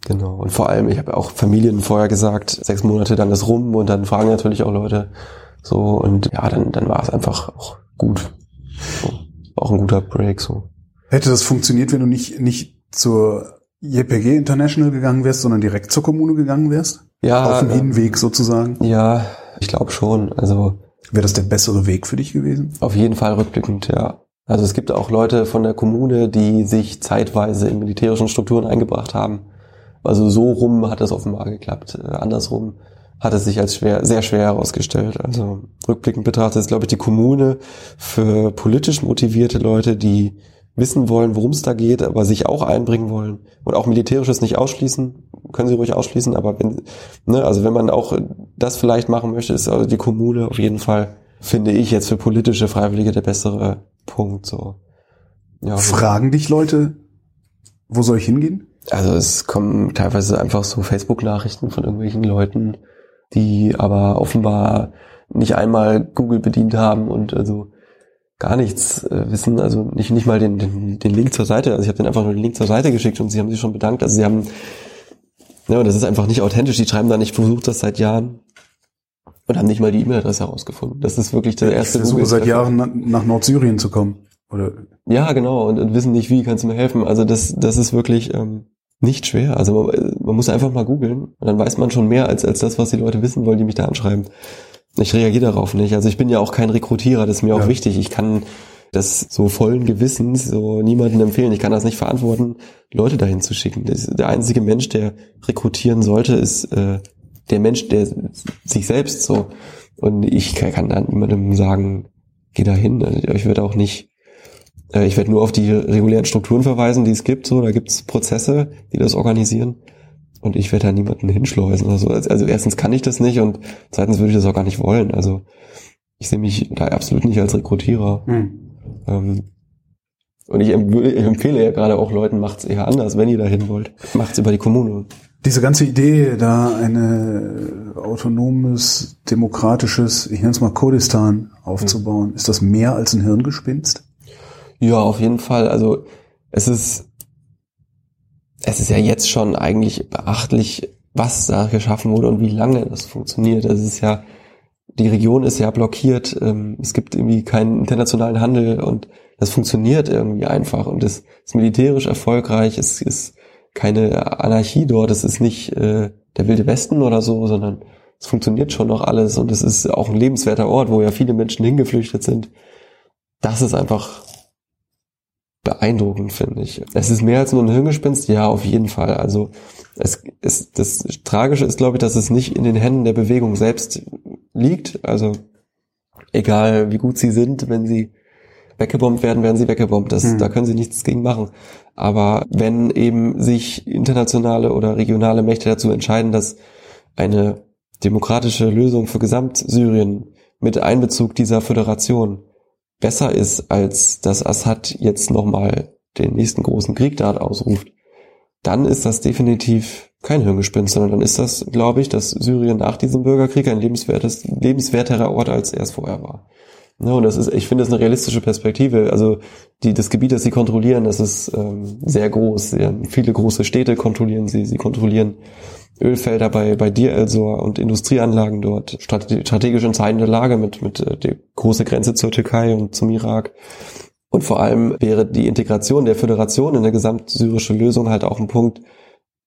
genau. Und vor allem, ich habe auch Familien vorher gesagt, sechs Monate dann ist rum und dann fragen natürlich auch Leute so und ja, dann, dann war es einfach auch gut. So. Auch ein guter Break so. Hätte das funktioniert, wenn du nicht, nicht zur JPG International gegangen wärst, sondern direkt zur Kommune gegangen wärst? Ja, Auf dem äh, Hinweg sozusagen? ja, ich glaube schon. Also Wäre das der bessere Weg für dich gewesen? Auf jeden Fall rückblickend, ja. Also es gibt auch Leute von der Kommune, die sich zeitweise in militärischen Strukturen eingebracht haben. Also so rum hat das offenbar geklappt. Äh, andersrum hat es sich als schwer, sehr schwer herausgestellt. Also rückblickend betrachtet ist, glaube ich, die Kommune für politisch motivierte Leute, die wissen wollen, worum es da geht, aber sich auch einbringen wollen und auch militärisches nicht ausschließen, können sie ruhig ausschließen, aber wenn, ne, also wenn man auch das vielleicht machen möchte, ist also die Kommune auf jeden Fall, finde ich, jetzt für politische Freiwillige der bessere Punkt, so. Ja. Fragen dich Leute, wo soll ich hingehen? Also es kommen teilweise einfach so Facebook-Nachrichten von irgendwelchen Leuten, die aber offenbar nicht einmal Google bedient haben und also gar nichts äh, wissen, also nicht nicht mal den, den, den Link zur Seite, also ich habe den einfach nur den Link zur Seite geschickt und sie haben sich schon bedankt, also sie haben ja, das ist einfach nicht authentisch, die schreiben da nicht, versucht das seit Jahren und haben nicht mal die E-Mail-Adresse herausgefunden. Das ist wirklich der erste Ich versuche seit Jahren nach Nordsyrien zu kommen. Oder? Ja, genau, und, und wissen nicht, wie kannst du mir helfen. Also das, das ist wirklich ähm, nicht schwer. Also man, man muss einfach mal googeln und dann weiß man schon mehr als, als das, was die Leute wissen wollen, die mich da anschreiben. Ich reagiere darauf nicht. Also ich bin ja auch kein Rekrutierer, das ist mir auch wichtig. Ich kann das so vollen Gewissens so niemandem empfehlen. Ich kann das nicht verantworten, Leute dahin zu schicken. Der einzige Mensch, der rekrutieren sollte, ist äh, der Mensch, der sich selbst so. Und ich kann dann niemandem sagen, geh dahin. Also ich würde auch nicht äh, ich werde nur auf die regulären Strukturen verweisen, die es gibt. So, da gibt es Prozesse, die das organisieren. Und ich werde da niemanden hinschleusen oder so. Also erstens kann ich das nicht und zweitens würde ich das auch gar nicht wollen. Also ich sehe mich da absolut nicht als Rekrutierer. Hm. Ähm, und ich, empfehle ja gerade auch Leuten, macht's eher anders, wenn ihr dahin wollt. Macht's über die Kommune. Diese ganze Idee, da eine autonomes, demokratisches, ich nenne es mal Kurdistan aufzubauen, hm. ist das mehr als ein Hirngespinst? Ja, auf jeden Fall. Also es ist, es ist ja jetzt schon eigentlich beachtlich, was da geschaffen wurde und wie lange das funktioniert. Es ist ja, die Region ist ja blockiert, ähm, es gibt irgendwie keinen internationalen Handel und das funktioniert irgendwie einfach und es ist militärisch erfolgreich, es ist keine Anarchie dort, es ist nicht äh, der wilde Westen oder so, sondern es funktioniert schon noch alles und es ist auch ein lebenswerter Ort, wo ja viele Menschen hingeflüchtet sind. Das ist einfach beeindruckend, finde ich. Es ist mehr als nur ein Hirngespinst, ja, auf jeden Fall. Also es ist das Tragische ist, glaube ich, dass es nicht in den Händen der Bewegung selbst liegt. Also egal wie gut sie sind, wenn sie weggebombt werden, werden sie weggebombt. Das, hm. Da können sie nichts gegen machen. Aber wenn eben sich internationale oder regionale Mächte dazu entscheiden, dass eine demokratische Lösung für Gesamtsyrien mit Einbezug dieser Föderation besser ist, als dass Assad jetzt nochmal den nächsten großen Krieg da ausruft, dann ist das definitiv kein Hirngespinst, sondern dann ist das, glaube ich, dass Syrien nach diesem Bürgerkrieg ein lebenswertes, lebenswerterer Ort als er es vorher war. Ja, und das ist, ich finde das eine realistische Perspektive. Also die, das Gebiet, das sie kontrollieren, das ist ähm, sehr groß. Haben viele große Städte kontrollieren sie. Sie kontrollieren Ölfelder bei, bei Dir El-Sor und Industrieanlagen dort, strategisch entscheidende Lage mit, mit äh, der große Grenze zur Türkei und zum Irak. Und vor allem wäre die Integration der Föderation in der gesamtsyrische Lösung halt auch ein Punkt,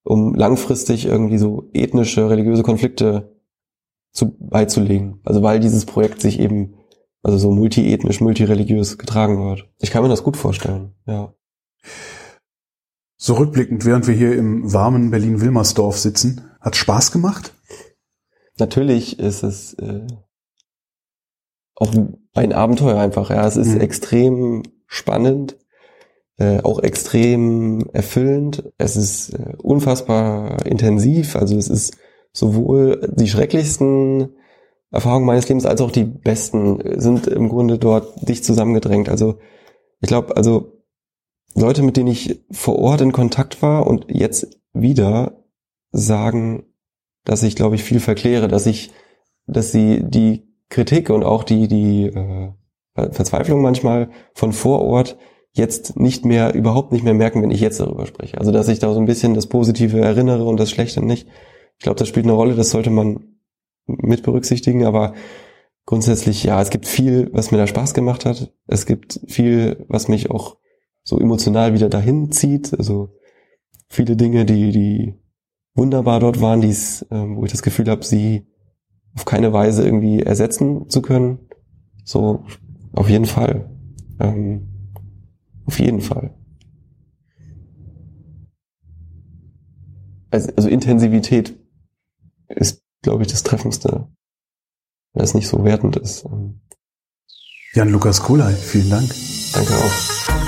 um langfristig irgendwie so ethnische, religiöse Konflikte zu, beizulegen. Also weil dieses Projekt sich eben also so multiethnisch, multireligiös getragen wird. Ich kann mir das gut vorstellen, ja. So rückblickend, während wir hier im warmen Berlin-Wilmersdorf sitzen, hat Spaß gemacht? Natürlich ist es äh, auch ein Abenteuer einfach. Ja, es ist mhm. extrem spannend, äh, auch extrem erfüllend. Es ist äh, unfassbar intensiv. Also es ist sowohl die schrecklichsten Erfahrungen meines Lebens als auch die besten sind im Grunde dort dicht zusammengedrängt. Also ich glaube, also Leute, mit denen ich vor Ort in Kontakt war und jetzt wieder sagen, dass ich, glaube ich, viel verkläre, dass ich, dass sie die Kritik und auch die, die äh, Verzweiflung manchmal von vor Ort jetzt nicht mehr, überhaupt nicht mehr merken, wenn ich jetzt darüber spreche. Also, dass ich da so ein bisschen das Positive erinnere und das Schlechte nicht. Ich glaube, das spielt eine Rolle, das sollte man mit berücksichtigen, aber grundsätzlich, ja, es gibt viel, was mir da Spaß gemacht hat. Es gibt viel, was mich auch so emotional wieder dahin zieht. Also viele Dinge, die, die wunderbar dort waren, die's, ähm, wo ich das Gefühl habe, sie auf keine Weise irgendwie ersetzen zu können. So, auf jeden Fall. Ähm, auf jeden Fall. Also, also Intensivität ist, glaube ich, das Treffendste, weil es nicht so wertend ist. Jan-Lukas Kulay, vielen Dank. Danke auch.